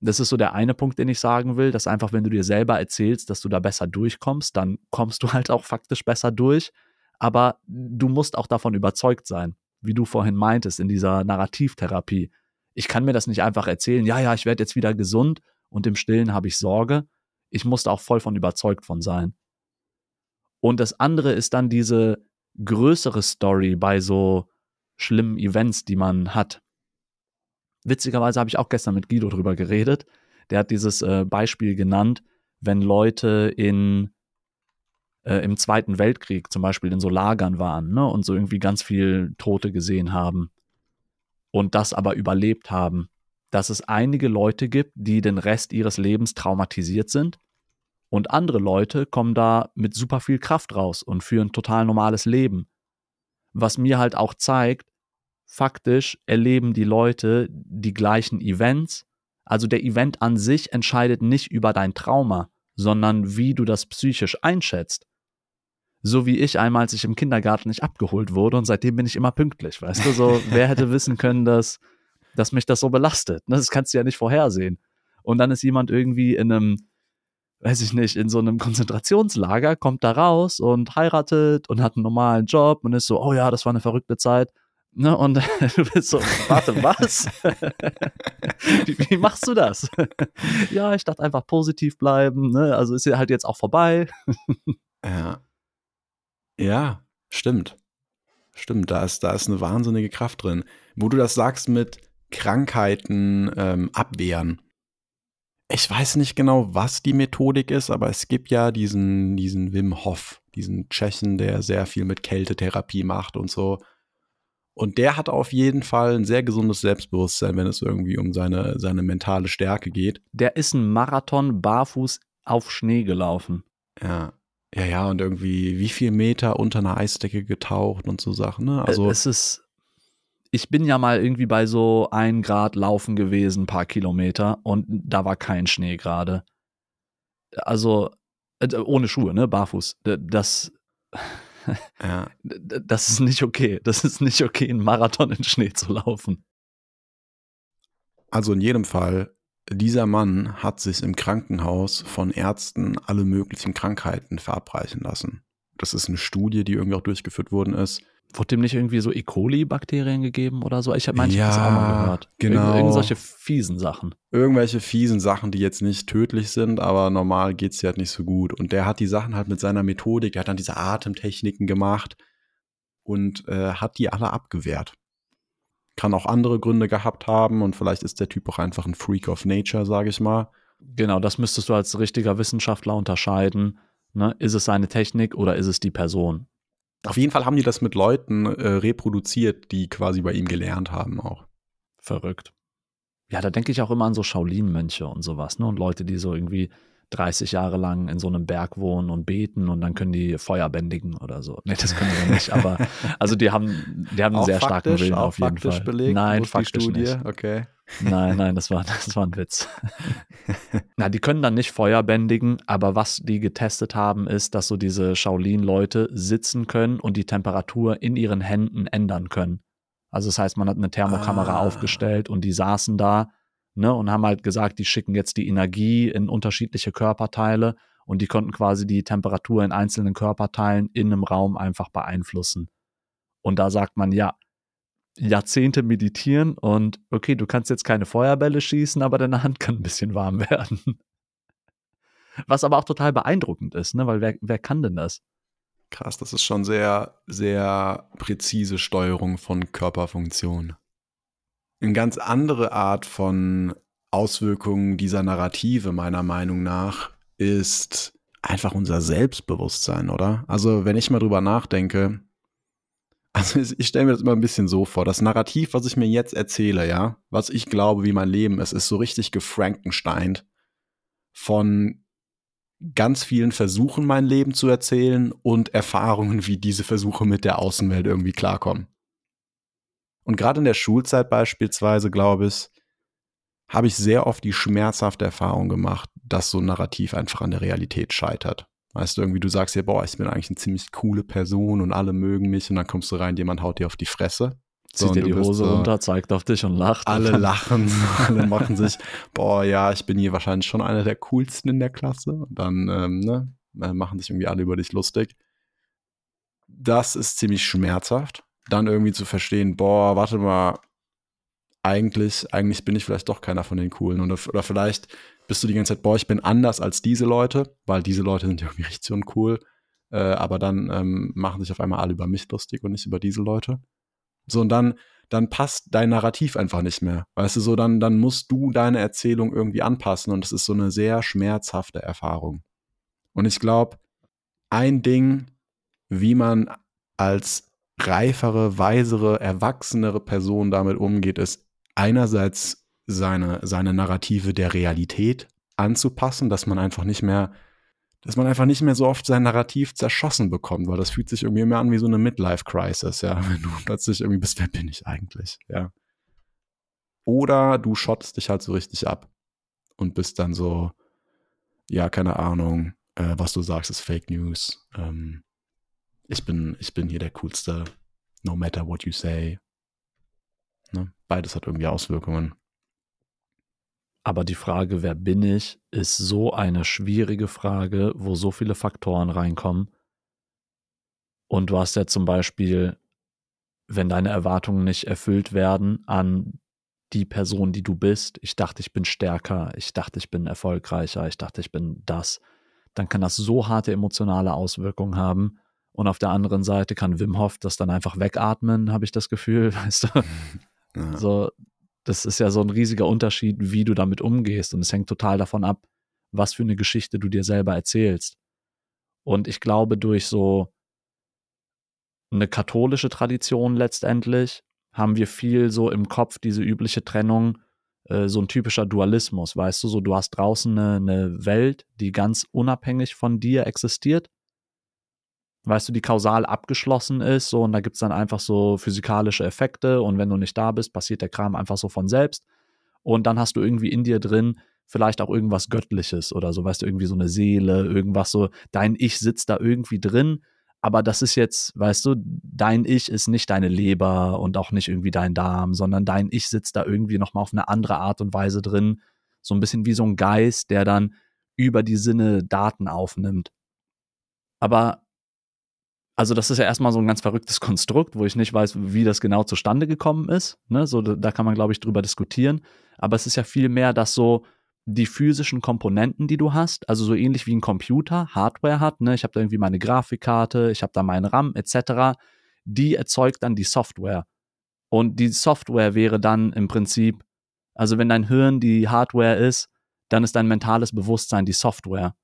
Das ist so der eine Punkt, den ich sagen will, dass einfach, wenn du dir selber erzählst, dass du da besser durchkommst, dann kommst du halt auch faktisch besser durch. Aber du musst auch davon überzeugt sein, wie du vorhin meintest, in dieser Narrativtherapie. Ich kann mir das nicht einfach erzählen, ja, ja, ich werde jetzt wieder gesund und im Stillen habe ich Sorge. Ich muss da auch voll von überzeugt von sein. Und das andere ist dann diese größere Story bei so schlimmen Events, die man hat. Witzigerweise habe ich auch gestern mit Guido drüber geredet. Der hat dieses äh, Beispiel genannt, wenn Leute in äh, im Zweiten Weltkrieg zum Beispiel in so Lagern waren ne, und so irgendwie ganz viel Tote gesehen haben und das aber überlebt haben, dass es einige Leute gibt, die den Rest ihres Lebens traumatisiert sind und andere Leute kommen da mit super viel Kraft raus und führen total normales Leben. Was mir halt auch zeigt, faktisch erleben die Leute die gleichen Events. Also der Event an sich entscheidet nicht über dein Trauma, sondern wie du das psychisch einschätzt. So wie ich einmal, als ich im Kindergarten nicht abgeholt wurde und seitdem bin ich immer pünktlich, weißt du, so wer hätte wissen können, dass, dass mich das so belastet. Das kannst du ja nicht vorhersehen. Und dann ist jemand irgendwie in einem, weiß ich nicht, in so einem Konzentrationslager, kommt da raus und heiratet und hat einen normalen Job und ist so, oh ja, das war eine verrückte Zeit. Ne, und du bist so, warte, was? wie, wie, machst du das? ja, ich dachte einfach positiv bleiben, ne? Also ist ja halt jetzt auch vorbei. ja. Ja, stimmt. Stimmt, da ist, da ist eine wahnsinnige Kraft drin. Wo du das sagst mit Krankheiten ähm, abwehren. Ich weiß nicht genau, was die Methodik ist, aber es gibt ja diesen, diesen Wim Hof, diesen Tschechen, der sehr viel mit Kältetherapie macht und so. Und der hat auf jeden Fall ein sehr gesundes Selbstbewusstsein, wenn es irgendwie um seine, seine mentale Stärke geht. Der ist ein Marathon barfuß auf Schnee gelaufen. Ja. Ja, ja, und irgendwie wie viel Meter unter einer Eisdecke getaucht und so Sachen, ne? Also. Es ist. Ich bin ja mal irgendwie bei so ein Grad laufen gewesen, ein paar Kilometer, und da war kein Schnee gerade. Also, äh, ohne Schuhe, ne? Barfuß. Das. Ja. Das ist nicht okay. Das ist nicht okay, einen Marathon in Schnee zu laufen. Also in jedem Fall, dieser Mann hat sich im Krankenhaus von Ärzten alle möglichen Krankheiten verabreichen lassen. Das ist eine Studie, die irgendwie auch durchgeführt worden ist. Wurde dem nicht irgendwie so E. coli-Bakterien gegeben oder so? Ich habe manchmal ja, das auch mal gehört. Genau. Irgend, irgendwelche fiesen Sachen. Irgendwelche fiesen Sachen, die jetzt nicht tödlich sind, aber normal geht es dir halt nicht so gut. Und der hat die Sachen halt mit seiner Methodik, der hat dann diese Atemtechniken gemacht und äh, hat die alle abgewehrt. Kann auch andere Gründe gehabt haben und vielleicht ist der Typ auch einfach ein Freak of Nature, sage ich mal. Genau, das müsstest du als richtiger Wissenschaftler unterscheiden. Ne? Ist es seine Technik oder ist es die Person? Auf jeden Fall haben die das mit Leuten äh, reproduziert, die quasi bei ihm gelernt haben auch. Verrückt. Ja, da denke ich auch immer an so Shaolin-Mönche und sowas, ne? Und Leute, die so irgendwie 30 Jahre lang in so einem Berg wohnen und beten und dann können die Feuer bändigen oder so. Nee, das können sie nicht, aber also die haben, die haben einen sehr starken Willen auf jeden Fall. Belegt, nein, faktisch Studie? nicht. Okay. Nein, nein, das war, das war ein Witz. Na, die können dann nicht Feuer bändigen, aber was die getestet haben, ist, dass so diese Shaolin-Leute sitzen können und die Temperatur in ihren Händen ändern können. Also das heißt, man hat eine Thermokamera Ah. aufgestellt und die saßen da ne, und haben halt gesagt, die schicken jetzt die Energie in unterschiedliche Körperteile und die konnten quasi die Temperatur in einzelnen Körperteilen in einem Raum einfach beeinflussen. Und da sagt man, ja, Jahrzehnte meditieren und okay, du kannst jetzt keine Feuerbälle schießen, aber deine Hand kann ein bisschen warm werden. Was aber auch total beeindruckend ist, ne? weil wer, wer kann denn das? Krass, das ist schon sehr, sehr präzise Steuerung von Körperfunktion. Eine ganz andere Art von Auswirkungen dieser Narrative, meiner Meinung nach, ist einfach unser Selbstbewusstsein, oder? Also, wenn ich mal drüber nachdenke, also ich stelle mir das immer ein bisschen so vor, das Narrativ, was ich mir jetzt erzähle, ja, was ich glaube, wie mein Leben ist, ist so richtig gefrankensteint von ganz vielen Versuchen, mein Leben zu erzählen und Erfahrungen, wie diese Versuche mit der Außenwelt irgendwie klarkommen. Und gerade in der Schulzeit beispielsweise, glaube ich, habe ich sehr oft die schmerzhafte Erfahrung gemacht, dass so ein Narrativ einfach an der Realität scheitert. Weißt du, irgendwie, du sagst dir, boah, ich bin eigentlich eine ziemlich coole Person und alle mögen mich und dann kommst du rein, jemand haut dir auf die Fresse. So, Zieht dir die bist Hose so- runter, zeigt auf dich und lacht. alle lachen, alle machen sich, boah, ja, ich bin hier wahrscheinlich schon einer der coolsten in der Klasse. Und dann ähm, ne, äh, machen sich irgendwie alle über dich lustig. Das ist ziemlich schmerzhaft. Dann irgendwie zu verstehen, boah, warte mal, eigentlich, eigentlich bin ich vielleicht doch keiner von den Coolen. Oder, oder vielleicht bist du die ganze Zeit, boah, ich bin anders als diese Leute, weil diese Leute sind ja irgendwie richtig uncool. Äh, aber dann ähm, machen sich auf einmal alle über mich lustig und nicht über diese Leute. So, und dann, dann passt dein Narrativ einfach nicht mehr. Weißt du, so, dann, dann musst du deine Erzählung irgendwie anpassen und es ist so eine sehr schmerzhafte Erfahrung. Und ich glaube, ein Ding, wie man als reifere, weisere, erwachsenere Person damit umgeht, ist einerseits seine, seine Narrative der Realität anzupassen, dass man einfach nicht mehr, dass man einfach nicht mehr so oft sein Narrativ zerschossen bekommt, weil das fühlt sich irgendwie immer an wie so eine Midlife-Crisis, ja, wenn du plötzlich irgendwie bist, wer bin ich eigentlich, ja. Oder du schottest dich halt so richtig ab und bist dann so, ja, keine Ahnung, äh, was du sagst, ist Fake News. Ähm, ich bin, ich bin hier der coolste, no matter what you say. Ne? Beides hat irgendwie Auswirkungen. Aber die Frage, wer bin ich, ist so eine schwierige Frage, wo so viele Faktoren reinkommen. Und du hast ja zum Beispiel, wenn deine Erwartungen nicht erfüllt werden an die Person, die du bist, ich dachte, ich bin stärker, ich dachte, ich bin erfolgreicher, ich dachte, ich bin das, dann kann das so harte emotionale Auswirkungen haben. Und auf der anderen Seite kann Wim Hof das dann einfach wegatmen, habe ich das Gefühl, weißt du? Ja. So, das ist ja so ein riesiger Unterschied, wie du damit umgehst. Und es hängt total davon ab, was für eine Geschichte du dir selber erzählst. Und ich glaube, durch so eine katholische Tradition letztendlich haben wir viel so im Kopf diese übliche Trennung, äh, so ein typischer Dualismus, weißt du, so du hast draußen eine, eine Welt, die ganz unabhängig von dir existiert weißt du, die kausal abgeschlossen ist, so und da gibt es dann einfach so physikalische Effekte und wenn du nicht da bist, passiert der Kram einfach so von selbst. Und dann hast du irgendwie in dir drin vielleicht auch irgendwas Göttliches oder so, weißt du, irgendwie so eine Seele, irgendwas so, dein Ich sitzt da irgendwie drin, aber das ist jetzt, weißt du, dein Ich ist nicht deine Leber und auch nicht irgendwie dein Darm, sondern dein Ich sitzt da irgendwie nochmal auf eine andere Art und Weise drin, so ein bisschen wie so ein Geist, der dann über die Sinne Daten aufnimmt. Aber also das ist ja erstmal so ein ganz verrücktes Konstrukt, wo ich nicht weiß, wie das genau zustande gekommen ist. Ne? So, da, kann man, glaube ich, drüber diskutieren. Aber es ist ja viel mehr, dass so die physischen Komponenten, die du hast, also so ähnlich wie ein Computer Hardware hat, ne? ich habe da irgendwie meine Grafikkarte, ich habe da meinen RAM etc., die erzeugt dann die Software. Und die Software wäre dann im Prinzip, also wenn dein Hirn die Hardware ist, dann ist dein mentales Bewusstsein die Software.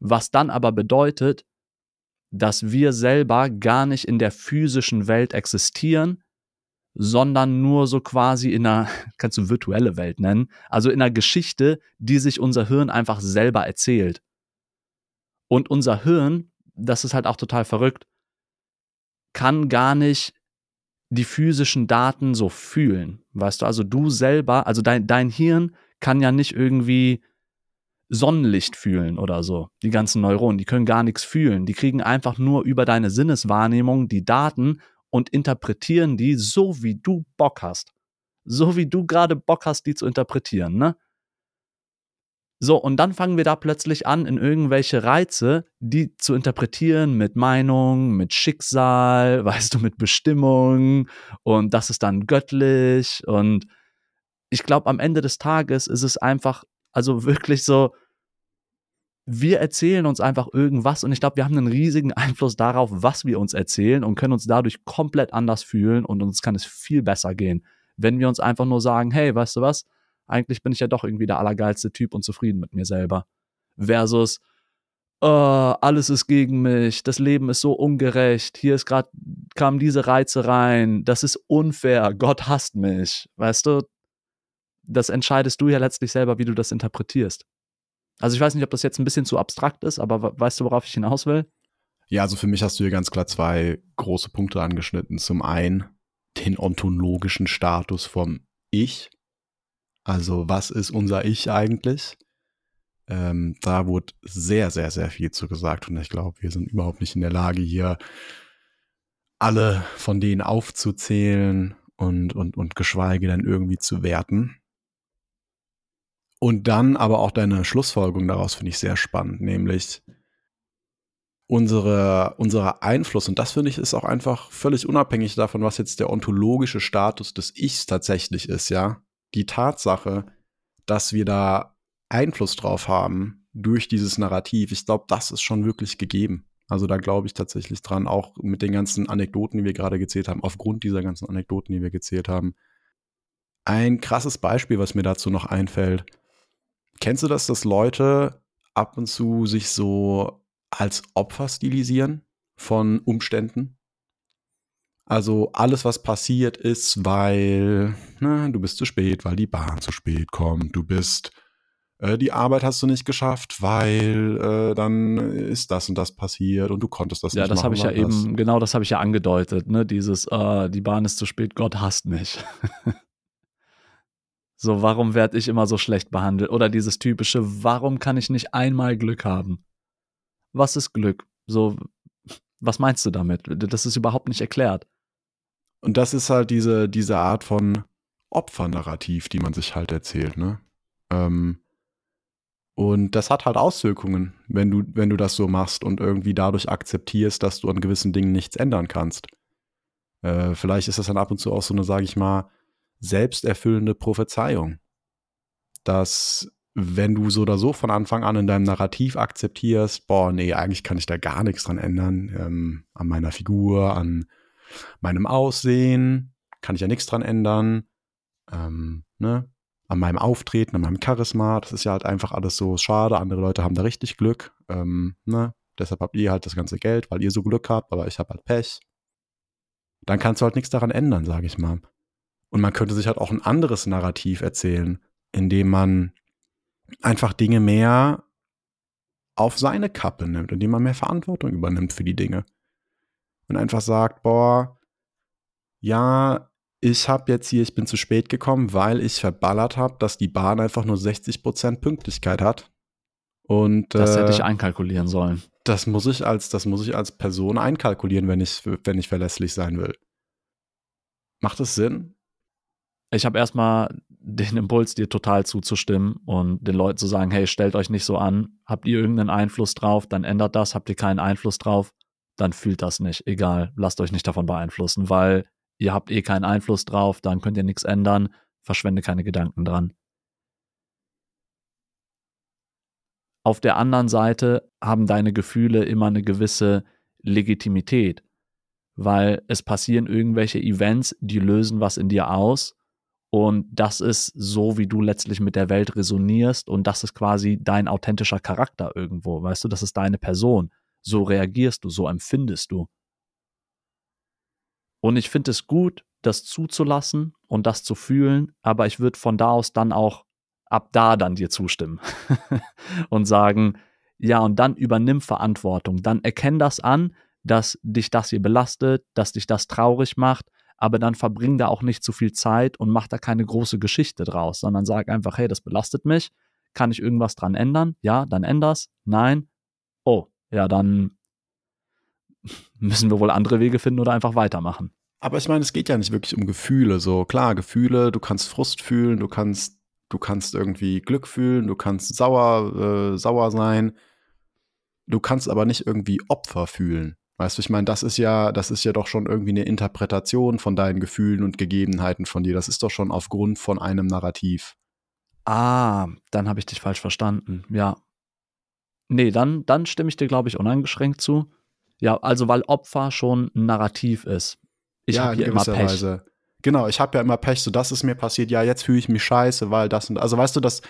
Was dann aber bedeutet, dass wir selber gar nicht in der physischen Welt existieren, sondern nur so quasi in einer, kannst du virtuelle Welt nennen, also in einer Geschichte, die sich unser Hirn einfach selber erzählt. Und unser Hirn, das ist halt auch total verrückt, kann gar nicht die physischen Daten so fühlen. Weißt du, also du selber, also dein, dein Hirn kann ja nicht irgendwie Sonnenlicht fühlen oder so. Die ganzen Neuronen, die können gar nichts fühlen. Die kriegen einfach nur über deine Sinneswahrnehmung die Daten und interpretieren die so, wie du Bock hast. So wie du gerade Bock hast, die zu interpretieren, ne? So, und dann fangen wir da plötzlich an, in irgendwelche Reize, die zu interpretieren mit Meinung, mit Schicksal, weißt du, mit Bestimmung und das ist dann göttlich. Und ich glaube, am Ende des Tages ist es einfach, also wirklich so, wir erzählen uns einfach irgendwas und ich glaube, wir haben einen riesigen Einfluss darauf, was wir uns erzählen und können uns dadurch komplett anders fühlen und uns kann es viel besser gehen, wenn wir uns einfach nur sagen, hey, weißt du was, eigentlich bin ich ja doch irgendwie der allergeilste Typ und zufrieden mit mir selber. Versus, oh, alles ist gegen mich, das Leben ist so ungerecht, hier ist gerade, kamen diese Reize rein, das ist unfair, Gott hasst mich. Weißt du, das entscheidest du ja letztlich selber, wie du das interpretierst. Also ich weiß nicht, ob das jetzt ein bisschen zu abstrakt ist, aber weißt du, worauf ich hinaus will? Ja, also für mich hast du hier ganz klar zwei große Punkte angeschnitten. Zum einen den ontologischen Status vom Ich. Also was ist unser Ich eigentlich? Ähm, da wurde sehr, sehr, sehr viel zu gesagt und ich glaube, wir sind überhaupt nicht in der Lage, hier alle von denen aufzuzählen und, und, und geschweige denn irgendwie zu werten. Und dann aber auch deine Schlussfolgerung daraus finde ich sehr spannend, nämlich unsere, unser Einfluss, und das finde ich ist auch einfach völlig unabhängig davon, was jetzt der ontologische Status des Ichs tatsächlich ist, ja. Die Tatsache, dass wir da Einfluss drauf haben durch dieses Narrativ, ich glaube, das ist schon wirklich gegeben. Also da glaube ich tatsächlich dran, auch mit den ganzen Anekdoten, die wir gerade gezählt haben, aufgrund dieser ganzen Anekdoten, die wir gezählt haben. Ein krasses Beispiel, was mir dazu noch einfällt, Kennst du das, dass Leute ab und zu sich so als Opfer stilisieren von Umständen? Also alles, was passiert ist, weil na, du bist zu spät, weil die Bahn zu spät kommt, du bist äh, die Arbeit hast du nicht geschafft, weil äh, dann ist das und das passiert und du konntest das ja, nicht das machen. Ja, das habe ich ja eben, genau das habe ich ja angedeutet, ne? Dieses, äh, die Bahn ist zu spät, Gott hasst mich. So, warum werde ich immer so schlecht behandelt? Oder dieses typische, warum kann ich nicht einmal Glück haben? Was ist Glück? So, was meinst du damit? Das ist überhaupt nicht erklärt. Und das ist halt diese, diese Art von Opfernarrativ, die man sich halt erzählt, ne? Ähm, und das hat halt Auswirkungen, wenn du, wenn du das so machst und irgendwie dadurch akzeptierst, dass du an gewissen Dingen nichts ändern kannst. Äh, vielleicht ist das dann ab und zu auch so eine, sage ich mal, selbsterfüllende Prophezeiung. Dass wenn du so oder so von Anfang an in deinem Narrativ akzeptierst, boah, nee, eigentlich kann ich da gar nichts dran ändern, ähm, an meiner Figur, an meinem Aussehen, kann ich ja nichts dran ändern, ähm, ne? an meinem Auftreten, an meinem Charisma, das ist ja halt einfach alles so schade, andere Leute haben da richtig Glück, ähm, ne? deshalb habt ihr halt das ganze Geld, weil ihr so Glück habt, aber ich habe halt Pech. Dann kannst du halt nichts daran ändern, sage ich mal. Und man könnte sich halt auch ein anderes Narrativ erzählen, indem man einfach Dinge mehr auf seine Kappe nimmt, indem man mehr Verantwortung übernimmt für die Dinge. Und einfach sagt, boah, ja, ich habe jetzt hier, ich bin zu spät gekommen, weil ich verballert habe, dass die Bahn einfach nur 60% Pünktlichkeit hat. Und das äh, hätte ich einkalkulieren sollen. Das muss ich als, das muss ich als Person einkalkulieren, wenn ich, wenn ich verlässlich sein will. Macht es Sinn? Ich habe erstmal den Impuls, dir total zuzustimmen und den Leuten zu sagen, hey, stellt euch nicht so an, habt ihr irgendeinen Einfluss drauf, dann ändert das, habt ihr keinen Einfluss drauf, dann fühlt das nicht, egal, lasst euch nicht davon beeinflussen, weil ihr habt eh keinen Einfluss drauf, dann könnt ihr nichts ändern, verschwende keine Gedanken dran. Auf der anderen Seite haben deine Gefühle immer eine gewisse Legitimität, weil es passieren irgendwelche Events, die lösen was in dir aus und das ist so, wie du letztlich mit der Welt resonierst. Und das ist quasi dein authentischer Charakter irgendwo, weißt du, das ist deine Person. So reagierst du, so empfindest du. Und ich finde es gut, das zuzulassen und das zu fühlen, aber ich würde von da aus dann auch ab da dann dir zustimmen und sagen, ja, und dann übernimm Verantwortung, dann erkenn das an, dass dich das hier belastet, dass dich das traurig macht aber dann verbring da auch nicht zu viel Zeit und mach da keine große Geschichte draus, sondern sag einfach, hey, das belastet mich, kann ich irgendwas dran ändern? Ja, dann änder's. Nein. Oh, ja, dann müssen wir wohl andere Wege finden oder einfach weitermachen. Aber ich meine, es geht ja nicht wirklich um Gefühle. So klar, Gefühle, du kannst Frust fühlen, du kannst, du kannst irgendwie Glück fühlen, du kannst sauer, äh, sauer sein. Du kannst aber nicht irgendwie Opfer fühlen. Weißt du, ich meine, das ist ja, das ist ja doch schon irgendwie eine Interpretation von deinen Gefühlen und Gegebenheiten von dir. Das ist doch schon aufgrund von einem Narrativ. Ah, dann habe ich dich falsch verstanden. Ja. Nee, dann, dann stimme ich dir, glaube ich, uneingeschränkt zu. Ja, also weil Opfer schon ein Narrativ ist. Ich ja, habe hier immer Pech. Weise. Genau, ich habe ja immer Pech, so das ist mir passiert, ja, jetzt fühle ich mich scheiße, weil das und also weißt du, das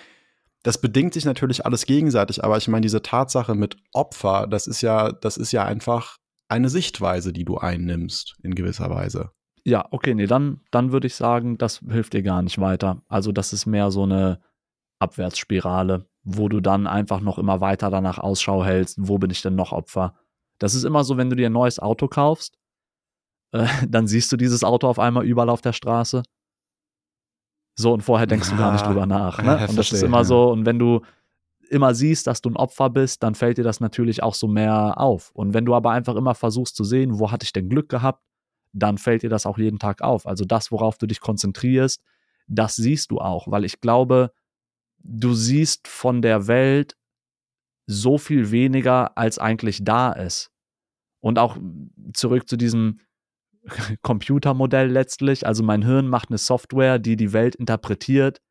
das bedingt sich natürlich alles gegenseitig, aber ich meine, diese Tatsache mit Opfer, das ist ja, das ist ja einfach eine Sichtweise, die du einnimmst, in gewisser Weise. Ja, okay, nee, dann, dann würde ich sagen, das hilft dir gar nicht weiter. Also, das ist mehr so eine Abwärtsspirale, wo du dann einfach noch immer weiter danach Ausschau hältst, wo bin ich denn noch Opfer? Das ist immer so, wenn du dir ein neues Auto kaufst, äh, dann siehst du dieses Auto auf einmal überall auf der Straße. So, und vorher denkst du gar nicht drüber nach. Ne? Und das ist immer so, und wenn du immer siehst, dass du ein Opfer bist, dann fällt dir das natürlich auch so mehr auf. Und wenn du aber einfach immer versuchst zu sehen, wo hatte ich denn Glück gehabt, dann fällt dir das auch jeden Tag auf. Also das, worauf du dich konzentrierst, das siehst du auch, weil ich glaube, du siehst von der Welt so viel weniger, als eigentlich da ist. Und auch zurück zu diesem Computermodell letztlich. Also mein Hirn macht eine Software, die die Welt interpretiert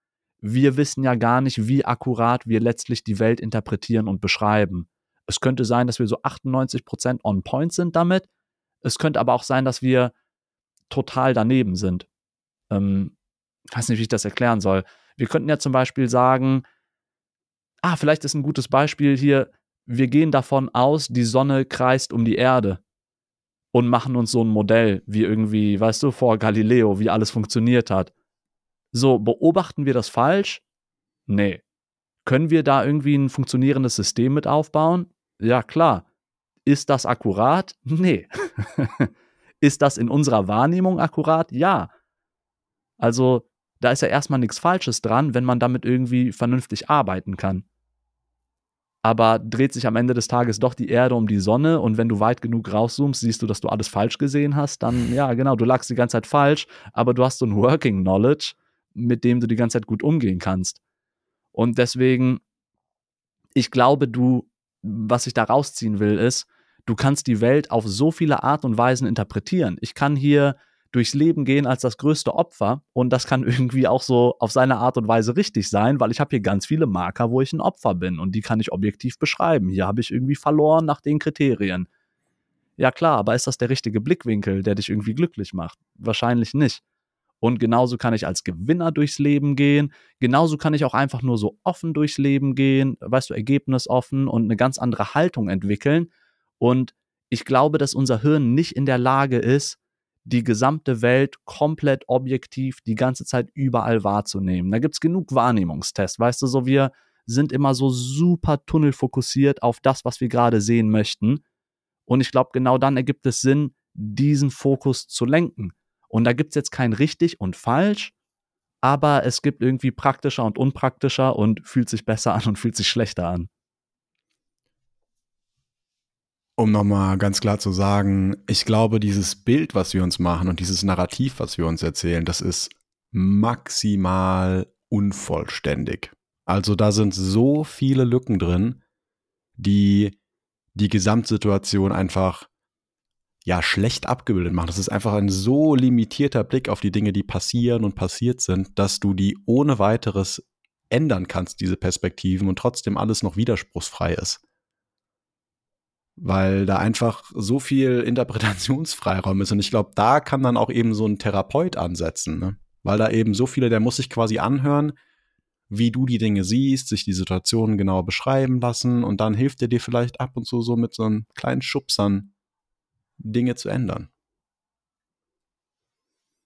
wir wissen ja gar nicht, wie akkurat wir letztlich die Welt interpretieren und beschreiben. Es könnte sein, dass wir so 98% on point sind damit. Es könnte aber auch sein, dass wir total daneben sind. Ähm, ich weiß nicht, wie ich das erklären soll. Wir könnten ja zum Beispiel sagen, ah, vielleicht ist ein gutes Beispiel hier, wir gehen davon aus, die Sonne kreist um die Erde und machen uns so ein Modell, wie irgendwie, weißt du, vor Galileo, wie alles funktioniert hat. So, beobachten wir das falsch? Nee. Können wir da irgendwie ein funktionierendes System mit aufbauen? Ja, klar. Ist das akkurat? Nee. ist das in unserer Wahrnehmung akkurat? Ja. Also, da ist ja erstmal nichts Falsches dran, wenn man damit irgendwie vernünftig arbeiten kann. Aber dreht sich am Ende des Tages doch die Erde um die Sonne und wenn du weit genug rauszoomst, siehst du, dass du alles falsch gesehen hast, dann ja, genau, du lagst die ganze Zeit falsch, aber du hast so ein Working Knowledge mit dem du die ganze Zeit gut umgehen kannst. Und deswegen, ich glaube, du, was ich da rausziehen will, ist, du kannst die Welt auf so viele Art und Weisen interpretieren. Ich kann hier durchs Leben gehen als das größte Opfer und das kann irgendwie auch so auf seine Art und Weise richtig sein, weil ich habe hier ganz viele Marker, wo ich ein Opfer bin und die kann ich objektiv beschreiben. Hier habe ich irgendwie verloren nach den Kriterien. Ja klar, aber ist das der richtige Blickwinkel, der dich irgendwie glücklich macht? Wahrscheinlich nicht. Und genauso kann ich als Gewinner durchs Leben gehen. Genauso kann ich auch einfach nur so offen durchs Leben gehen, weißt du, ergebnisoffen und eine ganz andere Haltung entwickeln. Und ich glaube, dass unser Hirn nicht in der Lage ist, die gesamte Welt komplett objektiv die ganze Zeit überall wahrzunehmen. Da gibt es genug Wahrnehmungstests, weißt du, so wir sind immer so super tunnelfokussiert auf das, was wir gerade sehen möchten. Und ich glaube, genau dann ergibt es Sinn, diesen Fokus zu lenken. Und da gibt es jetzt kein richtig und falsch, aber es gibt irgendwie praktischer und unpraktischer und fühlt sich besser an und fühlt sich schlechter an. Um nochmal ganz klar zu sagen, ich glaube, dieses Bild, was wir uns machen und dieses Narrativ, was wir uns erzählen, das ist maximal unvollständig. Also da sind so viele Lücken drin, die die Gesamtsituation einfach ja schlecht abgebildet machen. Das ist einfach ein so limitierter Blick auf die Dinge, die passieren und passiert sind, dass du die ohne weiteres ändern kannst, diese Perspektiven, und trotzdem alles noch widerspruchsfrei ist. weil da einfach so viel Interpretationsfreiraum ist. Und ich glaube, da kann dann auch eben so ein Therapeut ansetzen, ne? weil da eben so viele, der muss sich quasi anhören, wie du die Dinge siehst, sich die Situation genau beschreiben lassen und dann hilft er dir vielleicht ab und zu so mit so einem kleinen Schubsern Dinge zu ändern.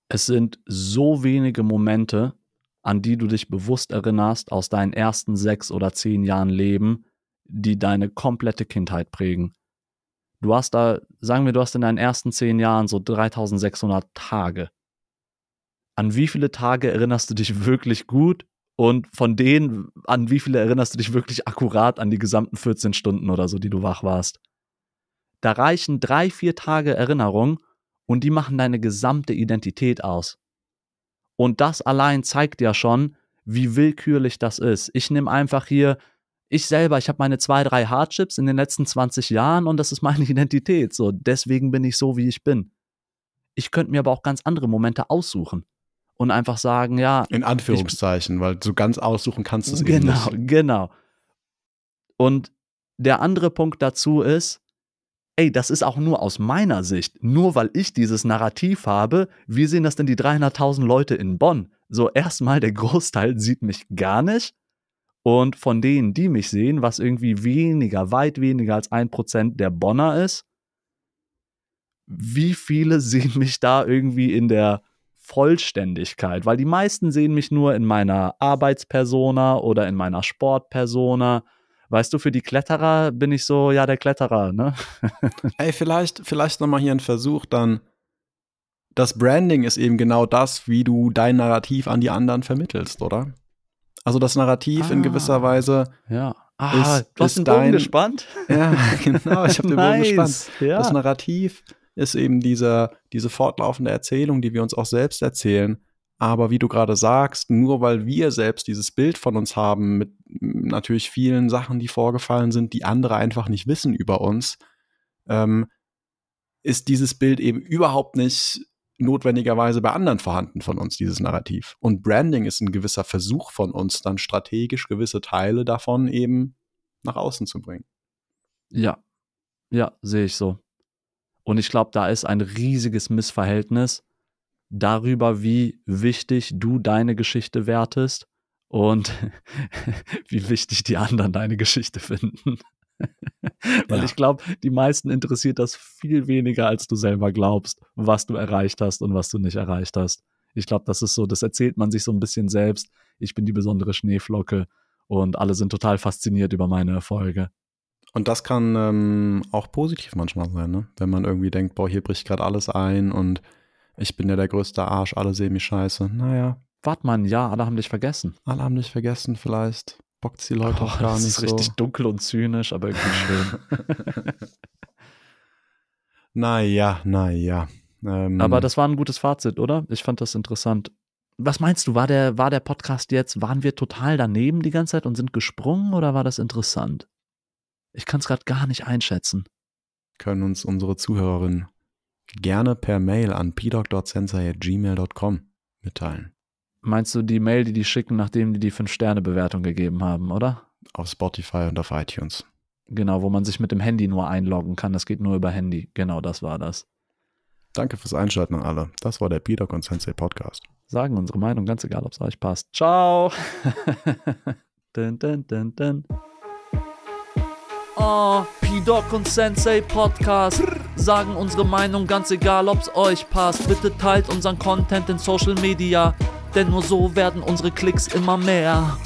Es sind so wenige Momente, an die du dich bewusst erinnerst aus deinen ersten sechs oder zehn Jahren Leben, die deine komplette Kindheit prägen. Du hast da, sagen wir, du hast in deinen ersten zehn Jahren so 3600 Tage. An wie viele Tage erinnerst du dich wirklich gut und von denen, an wie viele erinnerst du dich wirklich akkurat an die gesamten 14 Stunden oder so, die du wach warst? Da reichen drei, vier Tage Erinnerung und die machen deine gesamte Identität aus. Und das allein zeigt ja schon, wie willkürlich das ist. Ich nehme einfach hier, ich selber, ich habe meine zwei, drei Hardships in den letzten 20 Jahren und das ist meine Identität. So, deswegen bin ich so, wie ich bin. Ich könnte mir aber auch ganz andere Momente aussuchen und einfach sagen, ja. In Anführungszeichen, ich, weil so ganz aussuchen kannst du es genau, eben nicht. Genau, genau. Und der andere Punkt dazu ist, ey, das ist auch nur aus meiner Sicht, nur weil ich dieses Narrativ habe, wie sehen das denn die 300.000 Leute in Bonn? So erstmal, der Großteil sieht mich gar nicht. Und von denen, die mich sehen, was irgendwie weniger, weit weniger als ein Prozent der Bonner ist, wie viele sehen mich da irgendwie in der Vollständigkeit? Weil die meisten sehen mich nur in meiner Arbeitspersona oder in meiner Sportpersona Weißt du, für die Kletterer bin ich so, ja, der Kletterer, ne? Ey, vielleicht, vielleicht nochmal hier ein Versuch dann. Das Branding ist eben genau das, wie du dein Narrativ an die anderen vermittelst, oder? Also das Narrativ ah, in gewisser Weise ja. Ah, ist, du hast den dein, gespannt? Ja, genau, ich habe den nice. Bogen gespannt. Ja. Das Narrativ ist eben diese, diese fortlaufende Erzählung, die wir uns auch selbst erzählen. Aber wie du gerade sagst, nur weil wir selbst dieses Bild von uns haben, mit natürlich vielen Sachen, die vorgefallen sind, die andere einfach nicht wissen über uns, ähm, ist dieses Bild eben überhaupt nicht notwendigerweise bei anderen vorhanden von uns, dieses Narrativ. Und Branding ist ein gewisser Versuch von uns, dann strategisch gewisse Teile davon eben nach außen zu bringen. Ja, ja, sehe ich so. Und ich glaube, da ist ein riesiges Missverhältnis darüber, wie wichtig du deine Geschichte wertest und wie wichtig die anderen deine Geschichte finden. Weil ja. ich glaube, die meisten interessiert das viel weniger, als du selber glaubst, was du erreicht hast und was du nicht erreicht hast. Ich glaube, das ist so, das erzählt man sich so ein bisschen selbst. Ich bin die besondere Schneeflocke und alle sind total fasziniert über meine Erfolge. Und das kann ähm, auch positiv manchmal sein, ne? wenn man irgendwie denkt, boah, hier bricht gerade alles ein und ich bin ja der größte Arsch, alle sehen mich scheiße. Naja. Warte mal, ja, alle haben dich vergessen. Alle haben dich vergessen, vielleicht bockt die Leute oh, auch gar nicht so. Das ist richtig dunkel und zynisch, aber irgendwie schön. naja, naja. Ähm, aber das war ein gutes Fazit, oder? Ich fand das interessant. Was meinst du, war der, war der Podcast jetzt, waren wir total daneben die ganze Zeit und sind gesprungen oder war das interessant? Ich kann es gerade gar nicht einschätzen. Können uns unsere Zuhörerinnen gerne per Mail an pdoc.sensei.gmail.com mitteilen. Meinst du die Mail, die die schicken, nachdem die die 5-Sterne-Bewertung gegeben haben, oder? Auf Spotify und auf iTunes. Genau, wo man sich mit dem Handy nur einloggen kann. Das geht nur über Handy. Genau, das war das. Danke fürs Einschalten an alle. Das war der PDoc und Sensei Podcast. Sagen unsere Meinung, ganz egal, ob es euch passt. Ciao! dun, dun, dun, dun. Oh, P-Doc und Sensei Podcast sagen unsere Meinung, ganz egal, ob's euch passt. Bitte teilt unseren Content in Social Media, denn nur so werden unsere Klicks immer mehr.